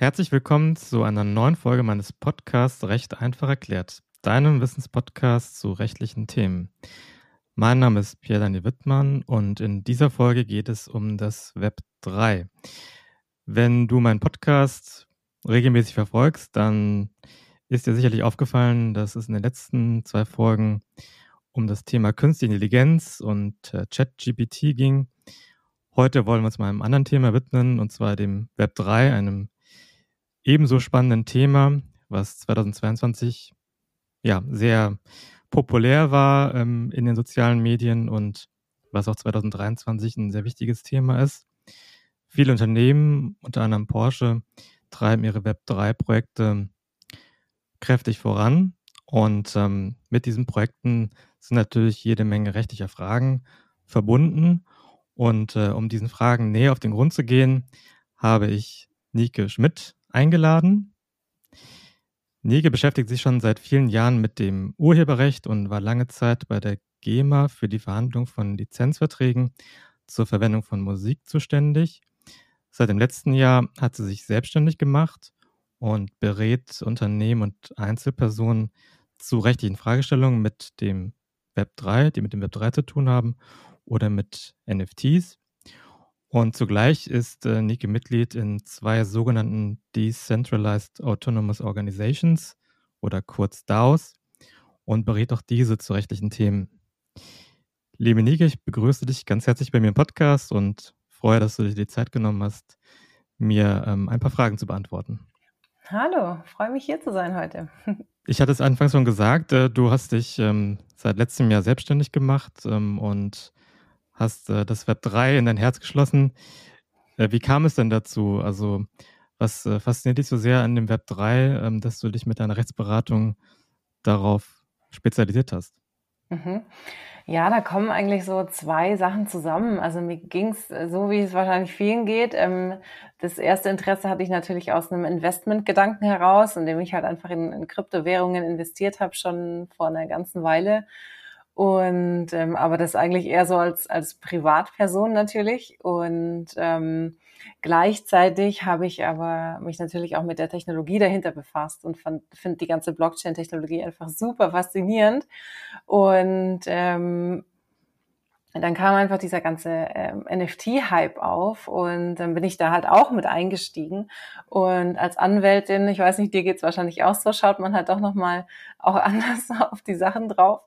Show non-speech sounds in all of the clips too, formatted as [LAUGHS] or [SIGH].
Herzlich willkommen zu einer neuen Folge meines Podcasts Recht einfach erklärt, deinem Wissenspodcast zu rechtlichen Themen. Mein Name ist Pierre-Daniel Wittmann und in dieser Folge geht es um das Web 3. Wenn du meinen Podcast regelmäßig verfolgst, dann ist dir sicherlich aufgefallen, dass es in den letzten zwei Folgen um das Thema Künstliche Intelligenz und äh, ChatGPT ging. Heute wollen wir uns mal einem anderen Thema widmen, und zwar dem Web 3, einem ebenso spannenden Thema, was 2022 ja sehr populär war ähm, in den sozialen Medien und was auch 2023 ein sehr wichtiges Thema ist. Viele Unternehmen, unter anderem Porsche, treiben ihre Web3-Projekte kräftig voran. Und ähm, mit diesen Projekten sind natürlich jede Menge rechtlicher Fragen verbunden. Und äh, um diesen Fragen näher auf den Grund zu gehen, habe ich Nike Schmidt eingeladen. Nike beschäftigt sich schon seit vielen Jahren mit dem Urheberrecht und war lange Zeit bei der GEMA für die Verhandlung von Lizenzverträgen zur Verwendung von Musik zuständig. Seit dem letzten Jahr hat sie sich selbstständig gemacht und berät Unternehmen und Einzelpersonen zu rechtlichen Fragestellungen mit dem Web 3, die mit dem Web 3 zu tun haben, oder mit NFTs. Und zugleich ist äh, Nike Mitglied in zwei sogenannten Decentralized Autonomous Organizations oder kurz DAOs und berät auch diese zu rechtlichen Themen. Liebe Nike, ich begrüße dich ganz herzlich bei mir im Podcast und freue, dass du dir die Zeit genommen hast, mir ähm, ein paar Fragen zu beantworten. Hallo, freue mich hier zu sein heute. [LAUGHS] Ich hatte es anfangs schon gesagt, äh, du hast dich ähm, seit letztem Jahr selbstständig gemacht ähm, und hast äh, das Web 3 in dein Herz geschlossen. Äh, wie kam es denn dazu? Also, was äh, fasziniert dich so sehr an dem Web 3, ähm, dass du dich mit deiner Rechtsberatung darauf spezialisiert hast? Mhm. Ja, da kommen eigentlich so zwei Sachen zusammen. Also mir ging es äh, so, wie es wahrscheinlich vielen geht. Ähm, das erste Interesse hatte ich natürlich aus einem Investmentgedanken heraus, indem ich halt einfach in, in Kryptowährungen investiert habe, schon vor einer ganzen Weile. Und ähm, aber das eigentlich eher so als, als Privatperson natürlich. Und ähm, Gleichzeitig habe ich aber mich natürlich auch mit der Technologie dahinter befasst und finde die ganze Blockchain-Technologie einfach super faszinierend. Und ähm, dann kam einfach dieser ganze ähm, NFT-Hype auf und dann bin ich da halt auch mit eingestiegen. Und als Anwältin, ich weiß nicht, dir geht's wahrscheinlich auch so, schaut man halt doch nochmal auch [LAUGHS] anders auf die Sachen drauf.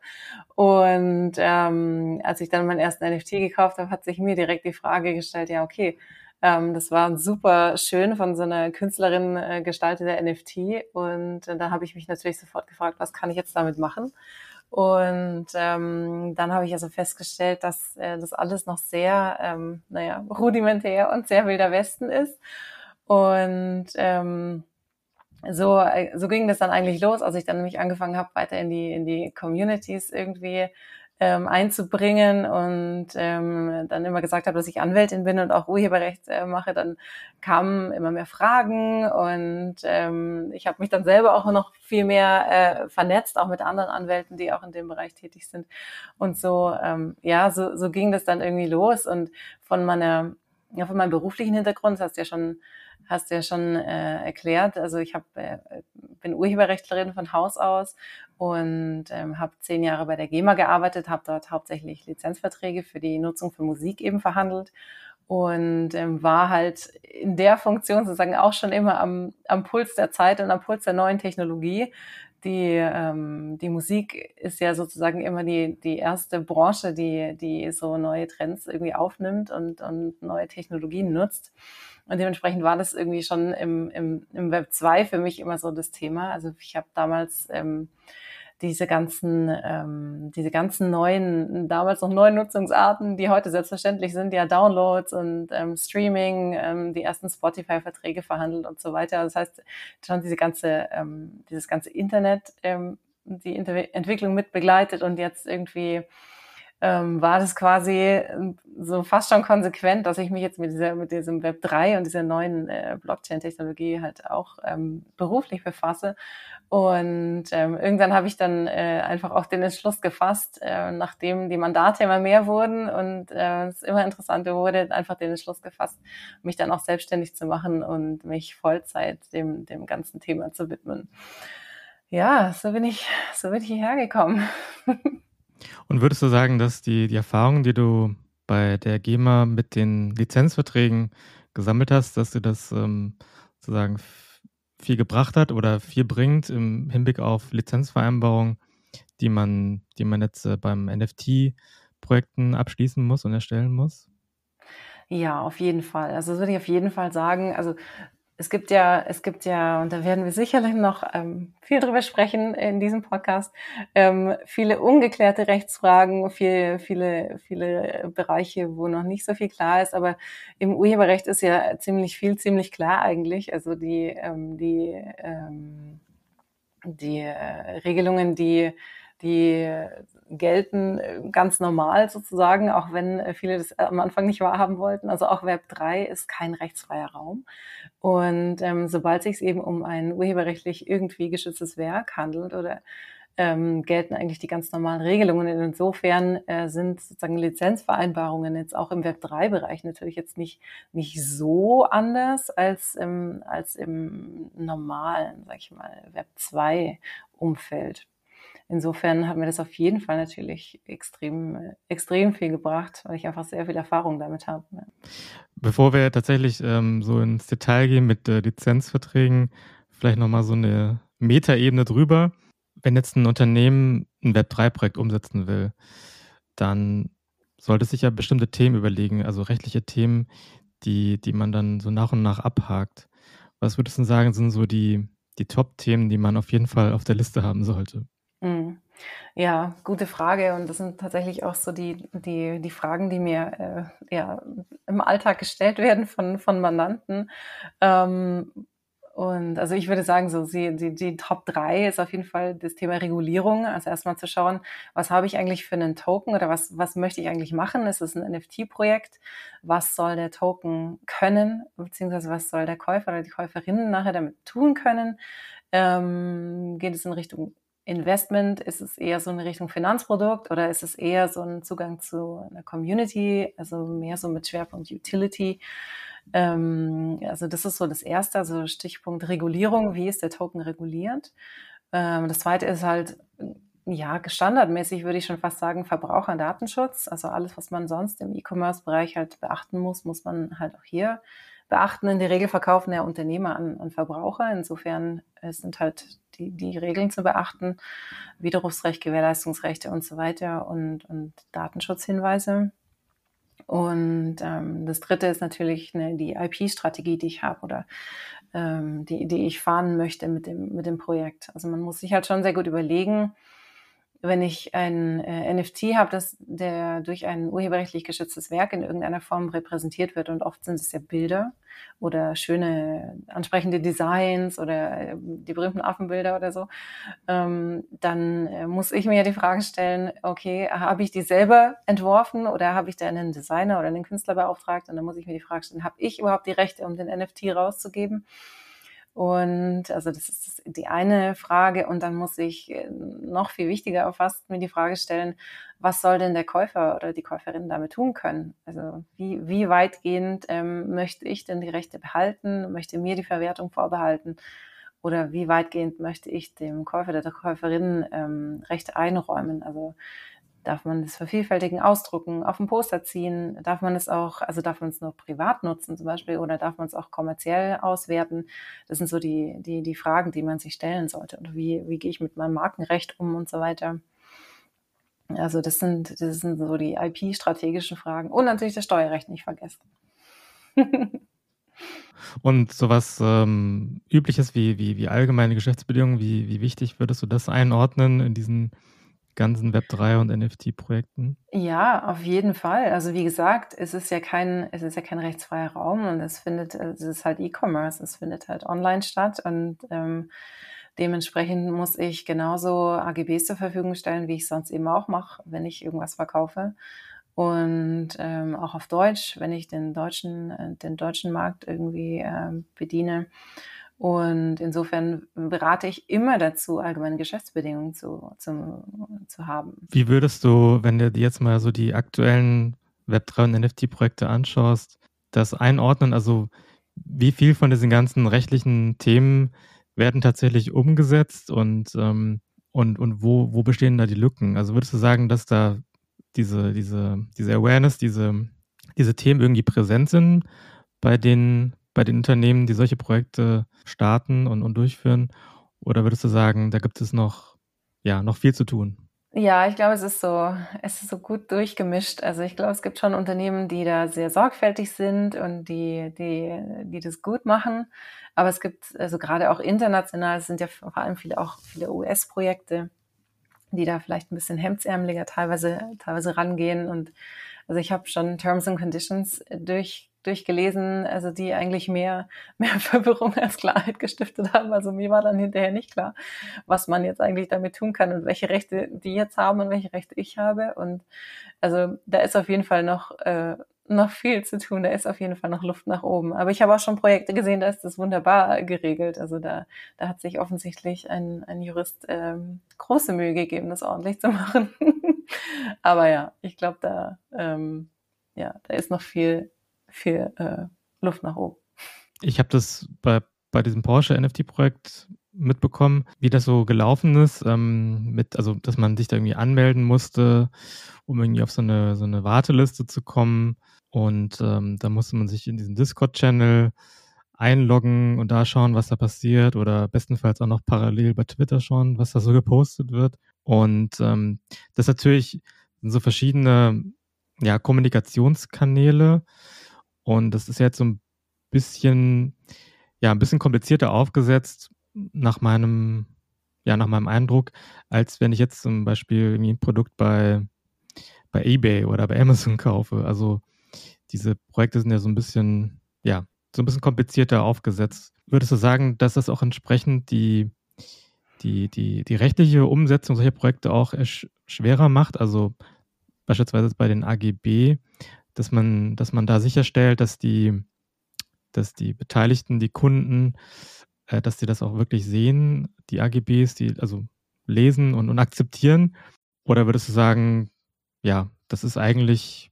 Und ähm, als ich dann meinen ersten NFT gekauft habe, hat sich mir direkt die Frage gestellt, ja, okay, ähm, das war super schön von so einer Künstlerin äh, gestalteter NFT. Und äh, da habe ich mich natürlich sofort gefragt, was kann ich jetzt damit machen? Und ähm, dann habe ich also festgestellt, dass äh, das alles noch sehr, ähm, naja, rudimentär und sehr wilder Westen ist. Und ähm, so, äh, so ging das dann eigentlich los, als ich dann nämlich angefangen habe, weiter in die, in die Communities irgendwie ähm, einzubringen und ähm, dann immer gesagt habe, dass ich Anwältin bin und auch Urheberrecht äh, mache, dann kamen immer mehr Fragen und ähm, ich habe mich dann selber auch noch viel mehr äh, vernetzt, auch mit anderen Anwälten, die auch in dem Bereich tätig sind. Und so, ähm, ja, so, so ging das dann irgendwie los und von meiner, ja, von meinem beruflichen Hintergrund, das hast du ja schon hast ja schon äh, erklärt. Also ich hab, äh, bin Urheberrechtlerin von Haus aus und ähm, habe zehn Jahre bei der GEMA gearbeitet, habe dort hauptsächlich Lizenzverträge für die Nutzung von Musik eben verhandelt und ähm, war halt in der Funktion sozusagen auch schon immer am, am Puls der Zeit und am Puls der neuen Technologie. Die, ähm, die Musik ist ja sozusagen immer die, die erste Branche, die, die so neue Trends irgendwie aufnimmt und, und neue Technologien nutzt. Und dementsprechend war das irgendwie schon im, im, im Web 2 für mich immer so das Thema. Also ich habe damals ähm, diese ganzen, ähm, diese ganzen neuen, damals noch neuen Nutzungsarten, die heute selbstverständlich sind, ja Downloads und ähm, Streaming, ähm, die ersten Spotify-Verträge verhandelt und so weiter. Das heißt, schon diese ganze, ähm, dieses ganze Internet, ähm, die Inter Entwicklung mit begleitet und jetzt irgendwie ähm, war das quasi ähm, so fast schon konsequent, dass ich mich jetzt mit dieser, mit diesem Web 3 und dieser neuen äh, Blockchain-Technologie halt auch ähm, beruflich befasse. Und ähm, irgendwann habe ich dann äh, einfach auch den Entschluss gefasst, äh, nachdem die Mandate immer mehr wurden und äh, es immer interessanter wurde, einfach den Entschluss gefasst, mich dann auch selbstständig zu machen und mich Vollzeit dem, dem ganzen Thema zu widmen. Ja, so bin ich, so bin ich hierher gekommen. [LAUGHS] Und würdest du sagen, dass die, die Erfahrungen, die du bei der GEMA mit den Lizenzverträgen gesammelt hast, dass dir das ähm, sozusagen viel gebracht hat oder viel bringt im Hinblick auf Lizenzvereinbarungen, die man, die man jetzt äh, beim NFT-Projekten abschließen muss und erstellen muss? Ja, auf jeden Fall. Also das würde ich auf jeden Fall sagen. Also es gibt ja, es gibt ja, und da werden wir sicherlich noch ähm, viel drüber sprechen in diesem Podcast, ähm, viele ungeklärte Rechtsfragen, viel, viele, viele Bereiche, wo noch nicht so viel klar ist. Aber im Urheberrecht ist ja ziemlich viel, ziemlich klar eigentlich. Also die, ähm, die, ähm, die äh, Regelungen, die die gelten äh, ganz normal sozusagen, auch wenn äh, viele das am Anfang nicht wahrhaben wollten. Also auch Web 3 ist kein rechtsfreier Raum. Und ähm, sobald sich eben um ein urheberrechtlich irgendwie geschütztes Werk handelt oder ähm, gelten eigentlich die ganz normalen Regelungen. Insofern äh, sind sozusagen Lizenzvereinbarungen jetzt auch im Web3-Bereich natürlich jetzt nicht, nicht so anders als, im, als im normalen, sag ich mal, Web2-Umfeld insofern hat mir das auf jeden Fall natürlich extrem, extrem viel gebracht, weil ich einfach sehr viel Erfahrung damit habe. Bevor wir tatsächlich ähm, so ins Detail gehen mit äh, Lizenzverträgen, vielleicht nochmal so eine Metaebene drüber. Wenn jetzt ein Unternehmen ein Web3-Projekt umsetzen will, dann sollte sich ja bestimmte Themen überlegen, also rechtliche Themen, die, die man dann so nach und nach abhakt. Was würdest du sagen, sind so die, die Top-Themen, die man auf jeden Fall auf der Liste haben sollte? Mhm. Ja, gute Frage. Und das sind tatsächlich auch so die, die, die Fragen, die mir äh, ja, im Alltag gestellt werden von, von Mandanten. Ähm, und also ich würde sagen, so die, die, die Top 3 ist auf jeden Fall das Thema Regulierung. Also erstmal zu schauen, was habe ich eigentlich für einen Token oder was, was möchte ich eigentlich machen? Ist es ein NFT-Projekt? Was soll der Token können? Beziehungsweise was soll der Käufer oder die Käuferin nachher damit tun können? Ähm, geht es in Richtung Investment? Ist es eher so eine Richtung Finanzprodukt oder ist es eher so ein Zugang zu einer Community, also mehr so mit Schwerpunkt Utility? Ähm, also das ist so das Erste, also Stichpunkt Regulierung, wie ist der Token reguliert? Ähm, das Zweite ist halt, ja, standardmäßig würde ich schon fast sagen, Verbraucherdatenschutz. Also alles, was man sonst im E-Commerce-Bereich halt beachten muss, muss man halt auch hier beachten. In der Regel verkaufen ja Unternehmer an, an Verbraucher. Insofern sind halt die, die Regeln zu beachten, Widerrufsrecht, Gewährleistungsrechte und so weiter und, und Datenschutzhinweise. Und ähm, das Dritte ist natürlich eine, die IP-Strategie, die ich habe oder ähm, die, die ich fahren möchte mit dem, mit dem Projekt. Also man muss sich halt schon sehr gut überlegen, wenn ich ein äh, NFT habe, das der durch ein urheberrechtlich geschütztes Werk in irgendeiner Form repräsentiert wird und oft sind es ja Bilder oder schöne ansprechende Designs oder äh, die berühmten Affenbilder oder so, ähm, dann äh, muss ich mir ja die Frage stellen, okay, habe ich die selber entworfen oder habe ich da einen Designer oder einen Künstler beauftragt? Und dann muss ich mir die Frage stellen, habe ich überhaupt die Rechte, um den NFT rauszugeben? Und also das ist die eine Frage. Und dann muss ich äh, noch viel wichtiger fast mir die Frage stellen, was soll denn der Käufer oder die Käuferin damit tun können? Also wie, wie weitgehend ähm, möchte ich denn die Rechte behalten, möchte mir die Verwertung vorbehalten? Oder wie weitgehend möchte ich dem Käufer oder der Käuferin ähm, Rechte einräumen? Also Darf man das vervielfältigen, ausdrucken, auf dem Poster ziehen? Darf man es auch, also darf man es nur privat nutzen zum Beispiel oder darf man es auch kommerziell auswerten? Das sind so die, die, die Fragen, die man sich stellen sollte. Und wie, wie gehe ich mit meinem Markenrecht um und so weiter? Also das sind, das sind so die IP-strategischen Fragen und natürlich das Steuerrecht nicht vergessen. [LAUGHS] und sowas ähm, Übliches wie, wie, wie allgemeine Geschäftsbedingungen, wie, wie wichtig würdest du das einordnen in diesen ganzen Web3 und NFT-Projekten? Ja, auf jeden Fall. Also wie gesagt, es ist ja kein, es ist ja kein rechtsfreier Raum und es findet, es ist halt E-Commerce, es findet halt online statt und ähm, Dementsprechend muss ich genauso AGBs zur Verfügung stellen, wie ich sonst eben auch mache, wenn ich irgendwas verkaufe. Und ähm, auch auf Deutsch, wenn ich den deutschen, äh, den deutschen Markt irgendwie äh, bediene. Und insofern berate ich immer dazu, allgemeine Geschäftsbedingungen zu, zu, zu haben. Wie würdest du, wenn du dir jetzt mal so die aktuellen Web3 und NFT-Projekte anschaust, das einordnen? Also wie viel von diesen ganzen rechtlichen Themen werden tatsächlich umgesetzt und, ähm, und, und wo, wo bestehen da die Lücken? Also würdest du sagen, dass da diese, diese, diese Awareness, diese, diese Themen irgendwie präsent sind bei den, bei den Unternehmen, die solche Projekte starten und, und durchführen? Oder würdest du sagen, da gibt es noch, ja, noch viel zu tun? Ja, ich glaube, es ist so, es ist so gut durchgemischt. Also ich glaube, es gibt schon Unternehmen, die da sehr sorgfältig sind und die, die, die das gut machen. Aber es gibt, also gerade auch international, es sind ja vor allem viele auch viele US-Projekte, die da vielleicht ein bisschen hemdsärmeliger teilweise, teilweise rangehen. Und also ich habe schon Terms and Conditions durch durchgelesen, also die eigentlich mehr, [LAUGHS] mehr Verwirrung als Klarheit gestiftet haben. Also mir war dann hinterher nicht klar, was man jetzt eigentlich damit tun kann und welche Rechte die jetzt haben und welche Rechte ich habe. Und also da ist auf jeden Fall noch, äh, noch viel zu tun. Da ist auf jeden Fall noch Luft nach oben. Aber ich habe auch schon Projekte gesehen, da ist das wunderbar geregelt. Also da, da hat sich offensichtlich ein, ein Jurist ähm, große Mühe gegeben, das ordentlich zu [LAUGHS] machen. Aber ja, ich glaube, da, ähm, ja, da ist noch viel, viel äh, Luft nach oben. Ich habe das bei, bei diesem Porsche NFT-Projekt mitbekommen, wie das so gelaufen ist, ähm, mit, also dass man sich da irgendwie anmelden musste, um irgendwie auf so eine, so eine Warteliste zu kommen. Und ähm, da musste man sich in diesen Discord-Channel einloggen und da schauen, was da passiert oder bestenfalls auch noch parallel bei Twitter schauen, was da so gepostet wird. Und ähm, das natürlich sind so verschiedene ja, Kommunikationskanäle, und das ist jetzt so ein bisschen, ja, ein bisschen komplizierter aufgesetzt nach meinem, ja, nach meinem Eindruck, als wenn ich jetzt zum Beispiel ein Produkt bei, bei eBay oder bei Amazon kaufe. Also diese Projekte sind ja so ein bisschen, ja, so ein bisschen komplizierter aufgesetzt. Würdest du sagen, dass das auch entsprechend die, die, die, die rechtliche Umsetzung solcher Projekte auch schwerer macht? Also beispielsweise bei den AGB dass man, dass man da sicherstellt, dass die, dass die Beteiligten, die Kunden, äh, dass die das auch wirklich sehen, die AGBs, die also lesen und, und akzeptieren? Oder würdest du sagen, ja, das ist eigentlich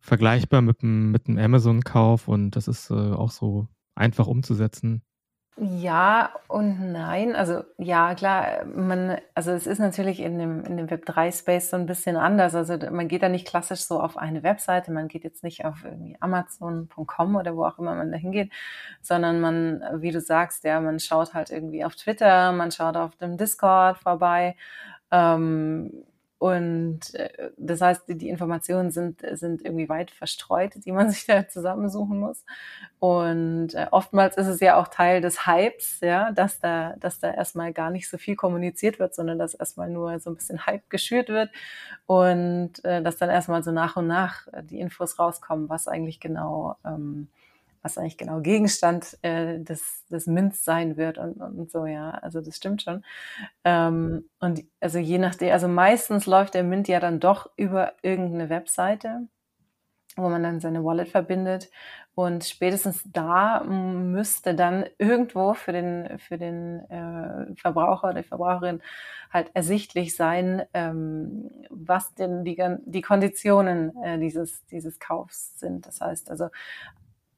vergleichbar mit einem, mit Amazon-Kauf und das ist äh, auch so einfach umzusetzen? Ja und nein. Also ja, klar, man, also es ist natürlich in dem, in dem Web3-Space so ein bisschen anders. Also man geht da nicht klassisch so auf eine Webseite, man geht jetzt nicht auf irgendwie Amazon.com oder wo auch immer man da hingeht, sondern man, wie du sagst, ja, man schaut halt irgendwie auf Twitter, man schaut auf dem Discord vorbei. Ähm, und äh, das heißt, die Informationen sind, sind irgendwie weit verstreut, die man [LAUGHS] sich da zusammensuchen muss. Und äh, oftmals ist es ja auch Teil des Hypes, ja, dass da, dass da erstmal gar nicht so viel kommuniziert wird, sondern dass erstmal nur so ein bisschen Hype geschürt wird und äh, dass dann erstmal so nach und nach die Infos rauskommen, was eigentlich genau ähm, was eigentlich genau Gegenstand äh, des, des Mints sein wird und, und so, ja. Also das stimmt schon. Ähm, und also je nachdem, also meistens läuft der Mint ja dann doch über irgendeine Webseite, wo man dann seine Wallet verbindet. Und spätestens da müsste dann irgendwo für den, für den äh, Verbraucher oder die Verbraucherin halt ersichtlich sein, ähm, was denn die, die Konditionen äh, dieses, dieses Kaufs sind. Das heißt also,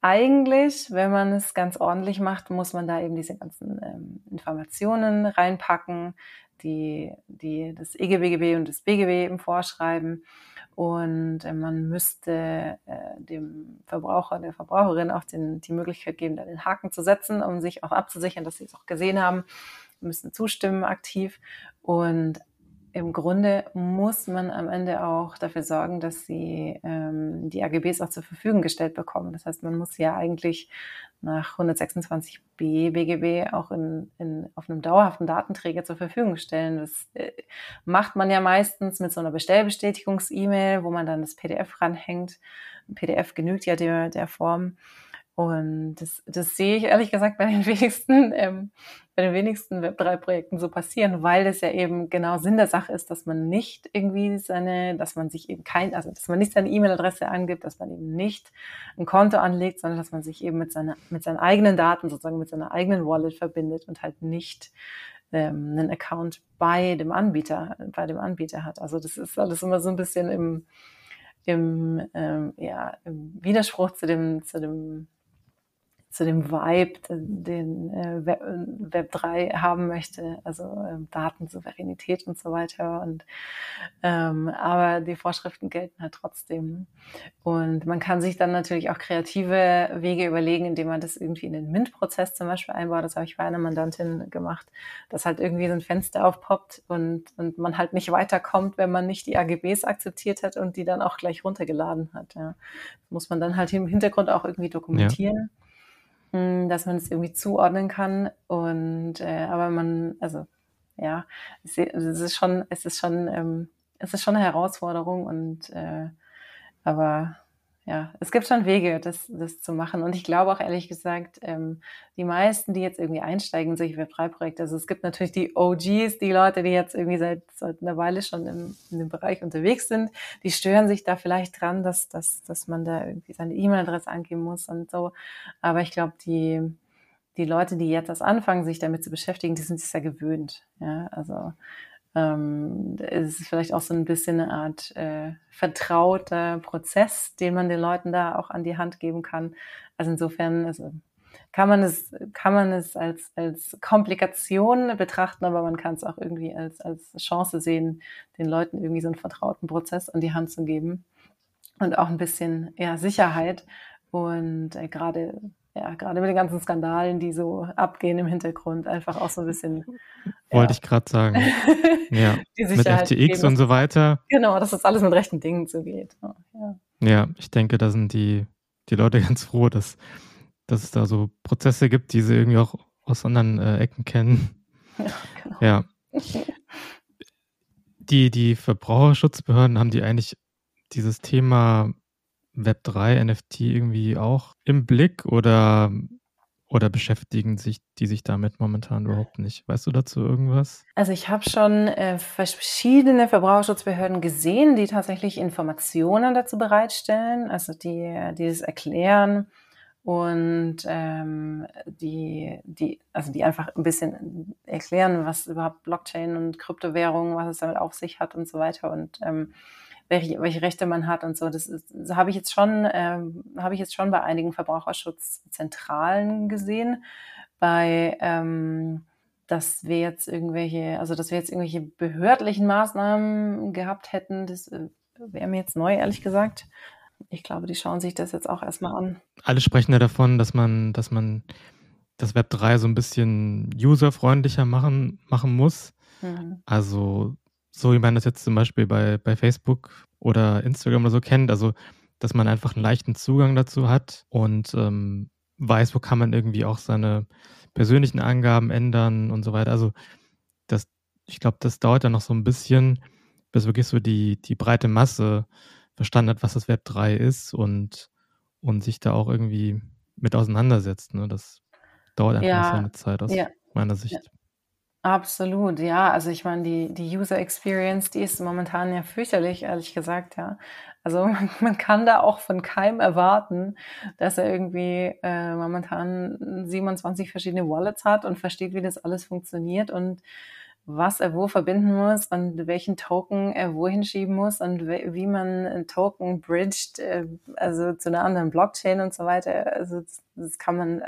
eigentlich, wenn man es ganz ordentlich macht, muss man da eben diese ganzen ähm, Informationen reinpacken, die, die das EGBGB und das BGB eben vorschreiben. Und äh, man müsste äh, dem Verbraucher, der Verbraucherin auch den, die Möglichkeit geben, da den Haken zu setzen, um sich auch abzusichern, dass sie es auch gesehen haben, müssen zustimmen aktiv. Und im Grunde muss man am Ende auch dafür sorgen, dass sie ähm, die AGBs auch zur Verfügung gestellt bekommen. Das heißt, man muss ja eigentlich nach 126b BGB auch in, in, auf einem dauerhaften Datenträger zur Verfügung stellen. Das äh, macht man ja meistens mit so einer Bestellbestätigungs-E-Mail, wo man dann das PDF ranhängt. Ein PDF genügt ja der, der Form. Und das, das sehe ich ehrlich gesagt bei den [LAUGHS] wenigsten ähm, bei den wenigsten Web3-Projekten so passieren, weil es ja eben genau Sinn der Sache ist, dass man nicht irgendwie seine, dass man sich eben kein, also dass man nicht seine E-Mail-Adresse angibt, dass man eben nicht ein Konto anlegt, sondern dass man sich eben mit seiner, mit seinen eigenen Daten sozusagen mit seiner eigenen Wallet verbindet und halt nicht ähm, einen Account bei dem Anbieter, bei dem Anbieter hat. Also das ist alles immer so ein bisschen im, im, ähm, ja, im Widerspruch zu dem, zu dem zu dem Vibe, den äh, Web, Web 3 haben möchte, also ähm, Datensouveränität und so weiter. Und ähm, aber die Vorschriften gelten halt trotzdem. Und man kann sich dann natürlich auch kreative Wege überlegen, indem man das irgendwie in den MINT-Prozess zum Beispiel einbaut. Das habe ich bei einer Mandantin gemacht, dass halt irgendwie so ein Fenster aufpoppt und, und man halt nicht weiterkommt, wenn man nicht die AGBs akzeptiert hat und die dann auch gleich runtergeladen hat. Ja. Das muss man dann halt im Hintergrund auch irgendwie dokumentieren. Ja dass man es irgendwie zuordnen kann. Und äh, aber man, also ja, es ist schon, es ist schon, ähm, es ist schon eine Herausforderung und äh, aber ja, es gibt schon Wege, das, das zu machen. Und ich glaube auch ehrlich gesagt, ähm, die meisten, die jetzt irgendwie einsteigen in solche Web3-Projekte, also es gibt natürlich die OGs, die Leute, die jetzt irgendwie seit, seit einer Weile schon im, in dem Bereich unterwegs sind, die stören sich da vielleicht dran, dass, dass, dass man da irgendwie seine E-Mail-Adresse angeben muss und so. Aber ich glaube, die, die Leute, die jetzt erst anfangen, sich damit zu beschäftigen, die sind sich ja gewöhnt. Ja, also ähm, es ist vielleicht auch so ein bisschen eine Art äh, vertrauter Prozess, den man den Leuten da auch an die Hand geben kann. Also insofern also kann man es, kann man es als, als Komplikation betrachten, aber man kann es auch irgendwie als, als Chance sehen, den Leuten irgendwie so einen vertrauten Prozess an die Hand zu geben und auch ein bisschen ja, Sicherheit. Und äh, gerade ja, gerade mit den ganzen Skandalen, die so abgehen im Hintergrund, einfach auch so ein bisschen. [LAUGHS] Wollte ja. ich gerade sagen. [LAUGHS] ja. mit FTX geben, und so weiter. Genau, dass das alles mit rechten Dingen zugeht. Ja. ja, ich denke, da sind die, die Leute [LAUGHS] ganz froh, dass, dass es da so Prozesse gibt, die sie irgendwie auch aus anderen äh, Ecken kennen. Ja, genau. Ja. Die, die Verbraucherschutzbehörden haben die eigentlich dieses Thema Web3, NFT irgendwie auch im Blick oder, oder beschäftigen sich die sich damit momentan überhaupt nicht? Weißt du dazu irgendwas? Also ich habe schon äh, verschiedene Verbraucherschutzbehörden gesehen, die tatsächlich Informationen dazu bereitstellen, also die, die es erklären und ähm, die, die, also die einfach ein bisschen erklären, was überhaupt Blockchain und Kryptowährungen, was es damit auf sich hat und so weiter. Und ähm, welche, welche Rechte man hat und so. Das, ist, das habe ich jetzt schon, ähm, habe ich jetzt schon bei einigen Verbraucherschutzzentralen gesehen. Bei ähm, dass wir jetzt irgendwelche, also dass wir jetzt irgendwelche behördlichen Maßnahmen gehabt hätten, das äh, wäre mir jetzt neu, ehrlich gesagt. Ich glaube, die schauen sich das jetzt auch erstmal an. Alle sprechen ja davon, dass man, dass man das Web 3 so ein bisschen userfreundlicher machen, machen muss. Mhm. Also so wie man das jetzt zum Beispiel bei, bei Facebook oder Instagram oder so kennt. Also, dass man einfach einen leichten Zugang dazu hat und ähm, weiß, wo kann man irgendwie auch seine persönlichen Angaben ändern und so weiter. Also, das, ich glaube, das dauert dann noch so ein bisschen, bis wirklich so die, die breite Masse verstanden hat, was das Web 3 ist und, und sich da auch irgendwie mit auseinandersetzt. Ne? Das dauert einfach ja, seine Zeit aus ja, meiner Sicht. Ja. Absolut, ja. Also ich meine, die, die User Experience, die ist momentan ja fürchterlich, ehrlich gesagt, ja. Also [LAUGHS] man, kann da auch von keinem erwarten, dass er irgendwie äh, momentan 27 verschiedene Wallets hat und versteht, wie das alles funktioniert und was er wo verbinden muss und welchen Token er wohin schieben muss und wie man einen Token bridged, äh, also zu einer anderen Blockchain und so weiter. Also das kann man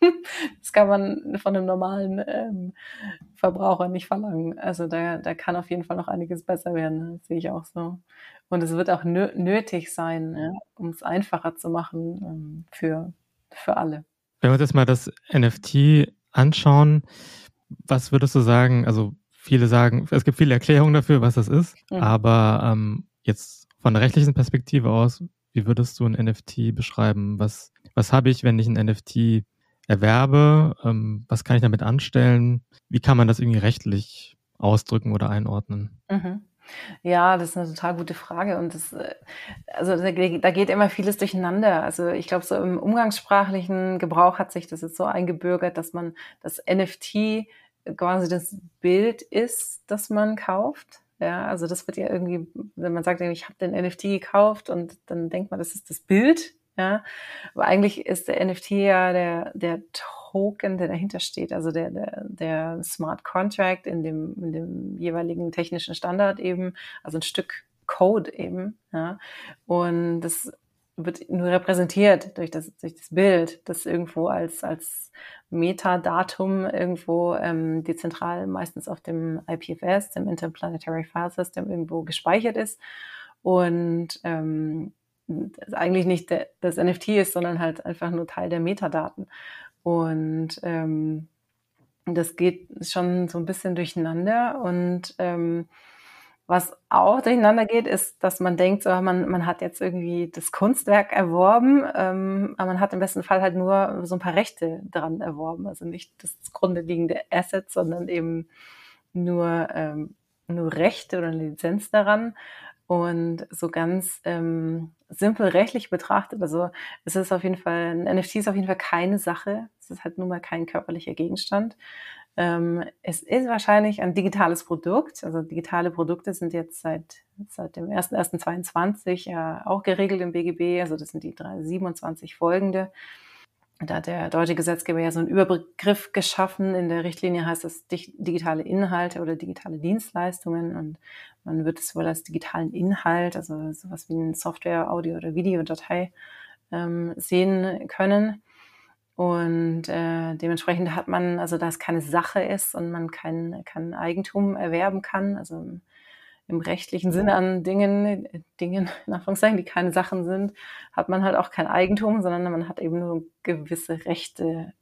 [LAUGHS] das kann man von einem normalen ähm, Verbraucher nicht verlangen. Also da, da kann auf jeden Fall noch einiges besser werden, das sehe ich auch so. Und es wird auch nö nötig sein, ja, um es einfacher zu machen ähm, für, für alle. Wenn wir uns jetzt mal das NFT anschauen, was würdest du sagen? Also viele sagen, es gibt viele Erklärungen dafür, was das ist, mhm. aber ähm, jetzt von der rechtlichen Perspektive aus, wie würdest du ein NFT beschreiben? Was, was habe ich, wenn ich ein NFT erwerbe? Ähm, was kann ich damit anstellen? Wie kann man das irgendwie rechtlich ausdrücken oder einordnen? Mhm. Ja, das ist eine total gute Frage und das, äh, also da, da geht immer vieles durcheinander. Also ich glaube, so im umgangssprachlichen Gebrauch hat sich das jetzt so eingebürgert, dass man das NFT quasi das Bild ist, das man kauft. Ja, also das wird ja irgendwie, wenn man sagt, ich habe den NFT gekauft und dann denkt man, das ist das Bild. Ja, aber eigentlich ist der NFT ja der, der Token, der dahinter steht, also der, der, der Smart Contract in dem, in dem jeweiligen technischen Standard eben, also ein Stück Code eben. Ja, und das wird nur repräsentiert durch das, durch das Bild, das irgendwo als, als Metadatum irgendwo ähm, dezentral meistens auf dem IPFS, dem Interplanetary File System, irgendwo gespeichert ist. Und ähm, eigentlich nicht das NFT ist, sondern halt einfach nur Teil der Metadaten. Und ähm, das geht schon so ein bisschen durcheinander und ähm, was auch durcheinander geht, ist, dass man denkt, so, man, man hat jetzt irgendwie das Kunstwerk erworben, ähm, aber man hat im besten Fall halt nur so ein paar Rechte daran erworben. Also nicht das zugrunde liegende Asset, sondern eben nur, ähm, nur Rechte oder eine Lizenz daran. Und so ganz ähm, simpel rechtlich betrachtet, also es ist auf jeden Fall, ein NFT ist auf jeden Fall keine Sache, es ist halt nun mal kein körperlicher Gegenstand. Ähm, es ist wahrscheinlich ein digitales Produkt. Also digitale Produkte sind jetzt seit, seit dem 1.1.22 ja auch geregelt im BGB. Also das sind die 327 folgende. Da hat der deutsche Gesetzgeber ja so einen Überbegriff geschaffen. In der Richtlinie heißt das digitale Inhalte oder digitale Dienstleistungen. Und man wird es wohl als digitalen Inhalt, also sowas wie ein Software, Audio oder Videodatei ähm, sehen können. Und äh, dementsprechend hat man, also da es keine Sache ist und man kein, kein Eigentum erwerben kann, also im rechtlichen Sinne an Dingen, Dingen, in Anführungszeichen, die keine Sachen sind, hat man halt auch kein Eigentum, sondern man hat eben nur gewisse Rechte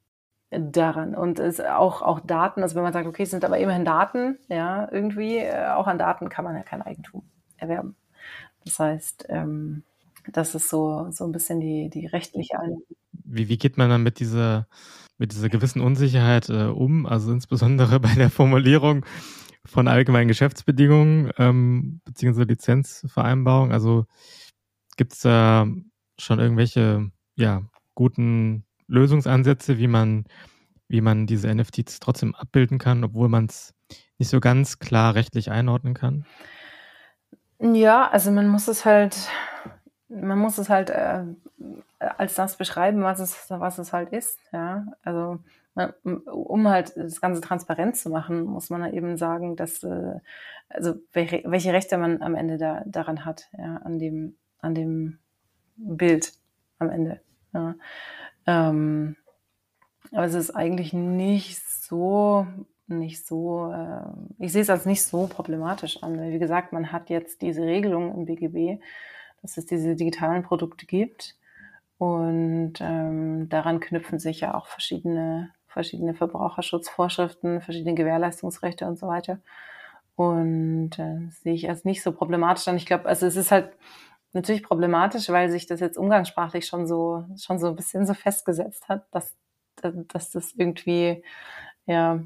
daran. Und es auch, auch Daten, also wenn man sagt, okay, es sind aber immerhin Daten, ja, irgendwie, äh, auch an Daten kann man ja kein Eigentum erwerben. Das heißt, ähm, das ist so, so ein bisschen die, die rechtliche Einheit wie, wie geht man dann mit dieser, mit dieser gewissen Unsicherheit äh, um? Also insbesondere [LAUGHS] bei der Formulierung von allgemeinen Geschäftsbedingungen ähm, beziehungsweise Lizenzvereinbarung. Also gibt es da schon irgendwelche ja, guten Lösungsansätze, wie man, wie man diese NFTs trotzdem abbilden kann, obwohl man es nicht so ganz klar rechtlich einordnen kann? Ja, also man muss es halt, man muss es halt äh, als das beschreiben, was es, was es halt ist. Ja, also um halt das Ganze transparent zu machen, muss man eben sagen, dass äh, also welche, welche Rechte man am Ende da, daran hat, ja, an dem an dem Bild am Ende. Ja. Ähm, aber es ist eigentlich nicht so nicht so, äh, ich sehe es als nicht so problematisch an. Weil, wie gesagt, man hat jetzt diese Regelung im BGB, dass es diese digitalen Produkte gibt. Und ähm, daran knüpfen sich ja auch verschiedene, verschiedene Verbraucherschutzvorschriften, verschiedene Gewährleistungsrechte und so weiter. Und äh, sehe ich als nicht so problematisch an. Ich glaube, also es ist halt natürlich problematisch, weil sich das jetzt umgangssprachlich schon so, schon so ein bisschen so festgesetzt hat, dass, dass das irgendwie, ja,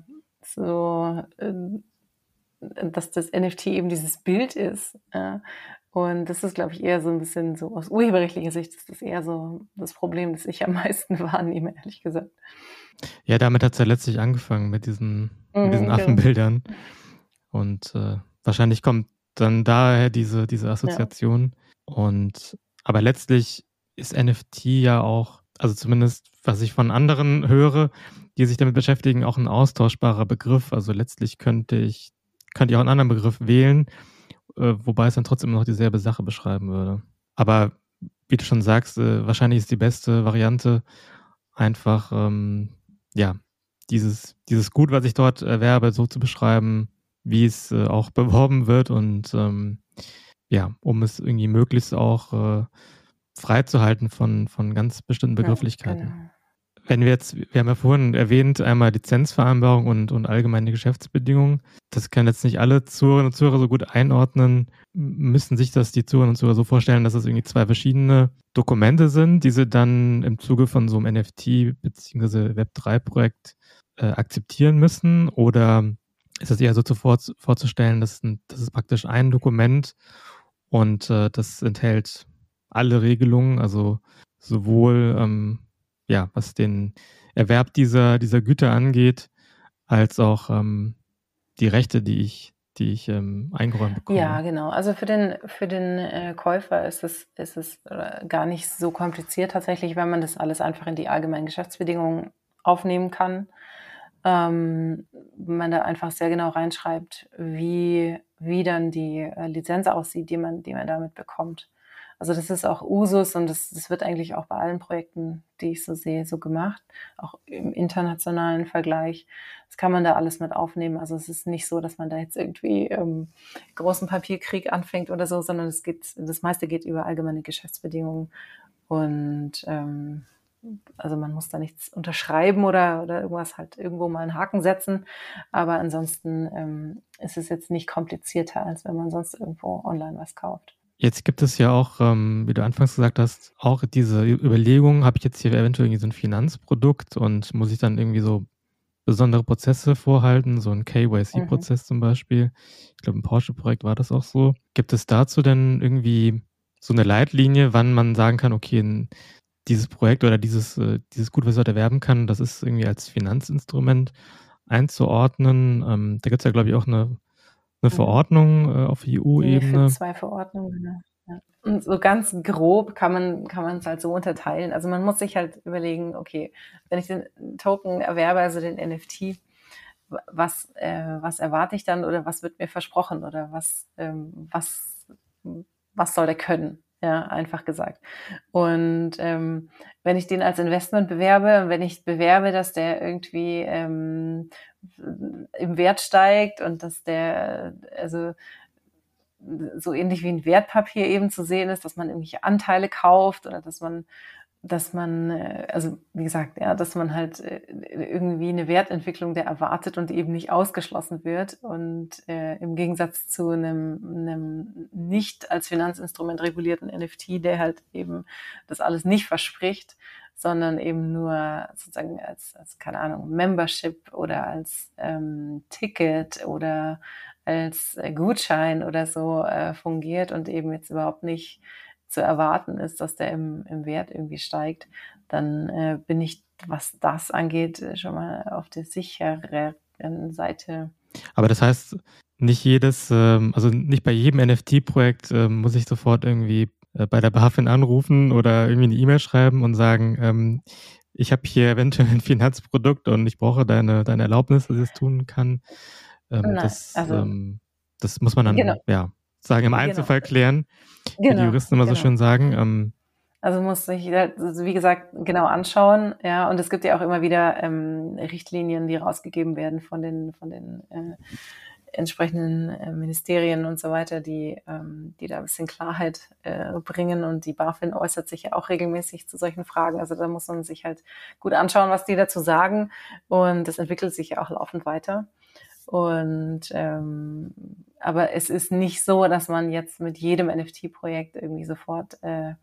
so, äh, dass das NFT eben dieses Bild ist. Ja. Und das ist, glaube ich, eher so ein bisschen so aus urheberrechtlicher Sicht ist das eher so das Problem, das ich am meisten [LAUGHS] wahrnehme, ehrlich gesagt. Ja, damit hat es ja letztlich angefangen mit diesen, mhm, mit diesen genau. Affenbildern. Und äh, wahrscheinlich kommt dann daher diese, diese Assoziation. Ja. Und aber letztlich ist NFT ja auch, also zumindest was ich von anderen höre, die sich damit beschäftigen, auch ein austauschbarer Begriff. Also letztlich könnte ich, könnte ich auch einen anderen Begriff wählen äh, wobei es dann trotzdem noch dieselbe Sache beschreiben würde. Aber wie du schon sagst, äh, wahrscheinlich ist die beste Variante einfach, ähm, ja, dieses, dieses Gut, was ich dort erwerbe, so zu beschreiben, wie es äh, auch beworben wird und ähm, ja, um es irgendwie möglichst auch äh, freizuhalten von, von ganz bestimmten Begrifflichkeiten. Ja, genau wenn wir jetzt, wir haben ja vorhin erwähnt, einmal Lizenzvereinbarung und, und allgemeine Geschäftsbedingungen. Das können jetzt nicht alle Zuhörerinnen und Zuhörer so gut einordnen. Müssen sich das die Zuhörerinnen und Zuhörer so vorstellen, dass das irgendwie zwei verschiedene Dokumente sind, die sie dann im Zuge von so einem NFT bzw. Web3-Projekt äh, akzeptieren müssen? Oder ist es eher so zuvor vorzustellen, dass das ist praktisch ein Dokument und äh, das enthält alle Regelungen, also sowohl ähm, ja, was den Erwerb dieser, dieser Güter angeht, als auch ähm, die Rechte, die ich, die ich ähm, eingeräumt bekomme. Ja, genau. Also für den, für den äh, Käufer ist es, ist es äh, gar nicht so kompliziert tatsächlich, wenn man das alles einfach in die allgemeinen Geschäftsbedingungen aufnehmen kann. Ähm, man da einfach sehr genau reinschreibt, wie, wie dann die äh, Lizenz aussieht, die man, die man damit bekommt. Also das ist auch Usus und das, das wird eigentlich auch bei allen Projekten, die ich so sehe, so gemacht, auch im internationalen Vergleich. Das kann man da alles mit aufnehmen. Also es ist nicht so, dass man da jetzt irgendwie ähm, großen Papierkrieg anfängt oder so, sondern es geht, das meiste geht über allgemeine Geschäftsbedingungen und ähm, also man muss da nichts unterschreiben oder, oder irgendwas halt irgendwo mal einen Haken setzen. Aber ansonsten ähm, ist es jetzt nicht komplizierter, als wenn man sonst irgendwo online was kauft. Jetzt gibt es ja auch, ähm, wie du anfangs gesagt hast, auch diese Überlegung, habe ich jetzt hier eventuell irgendwie so ein Finanzprodukt und muss ich dann irgendwie so besondere Prozesse vorhalten, so ein KYC-Prozess mhm. zum Beispiel. Ich glaube, im Porsche-Projekt war das auch so. Gibt es dazu denn irgendwie so eine Leitlinie, wann man sagen kann, okay, dieses Projekt oder dieses, äh, dieses Gut, was ich dort erwerben kann, das ist irgendwie als Finanzinstrument einzuordnen? Ähm, da gibt es ja, glaube ich, auch eine eine mhm. Verordnung äh, auf EU-Ebene? Nee, zwei Verordnungen, genau. Ja. Und so ganz grob kann man kann man es halt so unterteilen. Also man muss sich halt überlegen, okay, wenn ich den Token erwerbe, also den NFT, was äh, was erwarte ich dann oder was wird mir versprochen oder was ähm, was was soll der können? Ja, einfach gesagt. Und ähm, wenn ich den als Investment bewerbe wenn ich bewerbe, dass der irgendwie ähm, im Wert steigt und dass der, also so ähnlich wie ein Wertpapier eben zu sehen ist, dass man irgendwelche Anteile kauft oder dass man dass man, äh, also wie gesagt, ja, dass man halt äh, irgendwie eine Wertentwicklung der erwartet und eben nicht ausgeschlossen wird. Und äh, im Gegensatz zu einem, einem nicht als Finanzinstrument regulierten NFT, der halt eben das alles nicht verspricht, sondern eben nur sozusagen als, als keine Ahnung, Membership oder als ähm, Ticket oder als Gutschein oder so äh, fungiert und eben jetzt überhaupt nicht zu erwarten ist, dass der im, im Wert irgendwie steigt, dann äh, bin ich, was das angeht, schon mal auf der sichereren Seite. Aber das heißt, nicht jedes, ähm, also nicht bei jedem NFT-Projekt äh, muss ich sofort irgendwie äh, bei der BaFin anrufen oder irgendwie eine E-Mail schreiben und sagen, ähm, ich habe hier eventuell ein Finanzprodukt und ich brauche deine, deine Erlaubnis, dass ich es tun kann. Ähm, Nein, das, also, ähm, das muss man dann, genau. ja, sagen, im genau. Einzelfall klären, genau. wie die genau, Juristen immer genau. so schön sagen. Ähm, also muss sich, also wie gesagt, genau anschauen, ja. Und es gibt ja auch immer wieder ähm, Richtlinien, die rausgegeben werden von den, von den äh, entsprechenden äh, Ministerien und so weiter, die, ähm, die da ein bisschen Klarheit äh, bringen. Und die BaFin äußert sich ja auch regelmäßig zu solchen Fragen. Also da muss man sich halt gut anschauen, was die dazu sagen. Und das entwickelt sich ja auch laufend weiter. Und ähm, aber es ist nicht so, dass man jetzt mit jedem NFT-Projekt irgendwie sofort äh,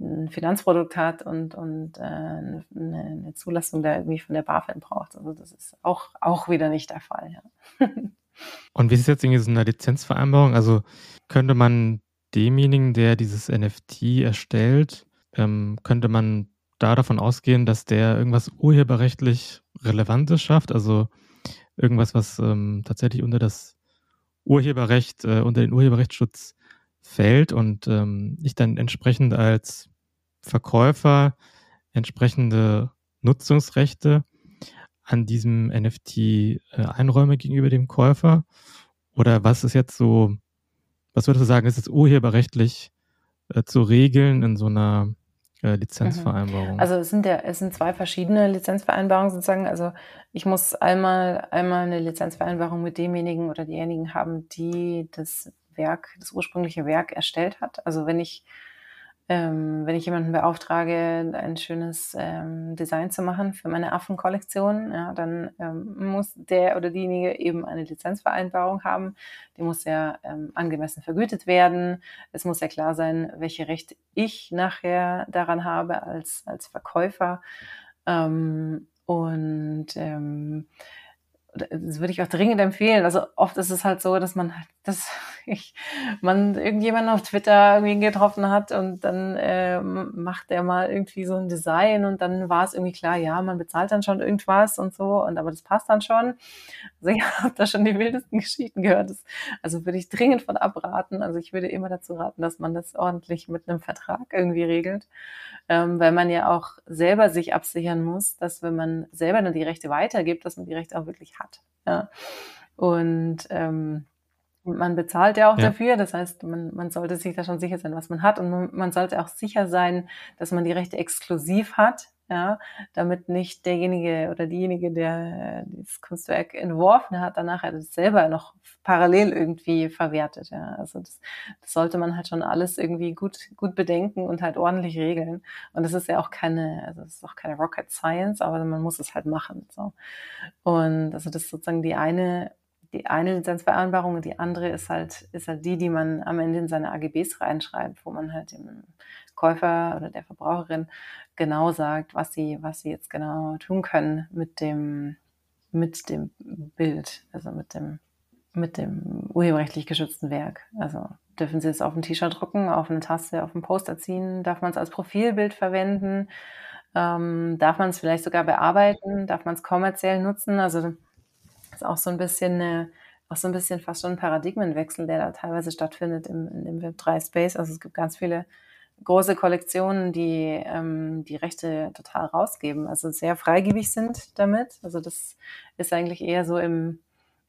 ein Finanzprodukt hat und, und äh, eine, eine Zulassung da irgendwie von der BaFin braucht. Also das ist auch, auch wieder nicht der Fall. Ja. [LAUGHS] und wie ist es jetzt irgendwie so eine Lizenzvereinbarung? Also könnte man demjenigen, der dieses NFT erstellt, ähm, könnte man da davon ausgehen, dass der irgendwas urheberrechtlich Relevantes schafft? Also irgendwas, was ähm, tatsächlich unter das Urheberrecht, äh, unter den Urheberrechtsschutz fällt und ähm, ich dann entsprechend als Verkäufer entsprechende Nutzungsrechte an diesem NFT äh, einräume gegenüber dem Käufer? Oder was ist jetzt so, was würdest du sagen, ist jetzt urheberrechtlich äh, zu regeln in so einer äh, Lizenzvereinbarung? Mhm. Also es sind ja, es sind zwei verschiedene Lizenzvereinbarungen sozusagen. Also ich muss einmal, einmal eine Lizenzvereinbarung mit demjenigen oder diejenigen haben, die das Werk, das ursprüngliche Werk erstellt hat. Also wenn ich ähm, wenn ich jemanden beauftrage, ein schönes ähm, Design zu machen für meine Affenkollektion, ja, dann ähm, muss der oder diejenige eben eine Lizenzvereinbarung haben. Die muss ja ähm, angemessen vergütet werden. Es muss ja klar sein, welche Rechte ich nachher daran habe als, als Verkäufer. Ähm, und ähm, das würde ich auch dringend empfehlen. Also oft ist es halt so, dass man halt, [LAUGHS] dass ich, man irgendjemanden auf Twitter irgendwie getroffen hat und dann äh, macht der mal irgendwie so ein Design und dann war es irgendwie klar, ja, man bezahlt dann schon irgendwas und so und aber das passt dann schon. Also [LAUGHS] ich habe da schon die wildesten Geschichten gehört. Das, also würde ich dringend von abraten. Also ich würde immer dazu raten, dass man das ordentlich mit einem Vertrag irgendwie regelt, ähm, weil man ja auch selber sich absichern muss, dass wenn man selber dann die Rechte weitergibt, dass man die Rechte auch wirklich hat. Ja. Und ähm, man bezahlt ja auch ja. dafür, das heißt, man, man sollte sich da schon sicher sein, was man hat und man, man sollte auch sicher sein, dass man die Rechte exklusiv hat, ja, damit nicht derjenige oder diejenige, der dieses Kunstwerk entworfen hat, danach hat es selber noch parallel irgendwie verwertet, ja. Also das, das sollte man halt schon alles irgendwie gut, gut bedenken und halt ordentlich regeln. Und das ist ja auch keine, also das ist auch keine Rocket Science, aber man muss es halt machen, so. Und also das ist sozusagen die eine die eine Lizenzvereinbarung und die andere ist halt, ist halt die, die man am Ende in seine AGBs reinschreibt, wo man halt dem Käufer oder der Verbraucherin genau sagt, was sie, was sie jetzt genau tun können mit dem, mit dem Bild, also mit dem, mit dem urheberrechtlich geschützten Werk. Also dürfen Sie es auf ein T-Shirt drucken, auf eine Tasse, auf ein Poster ziehen, darf man es als Profilbild verwenden, ähm, darf man es vielleicht sogar bearbeiten, darf man es kommerziell nutzen, also ist auch so ein bisschen eine, auch so ein bisschen fast schon ein Paradigmenwechsel, der da teilweise stattfindet im, dem Web3-Space. Also es gibt ganz viele große Kollektionen, die ähm, die Rechte total rausgeben, also sehr freigebig sind damit. Also das ist eigentlich eher so im,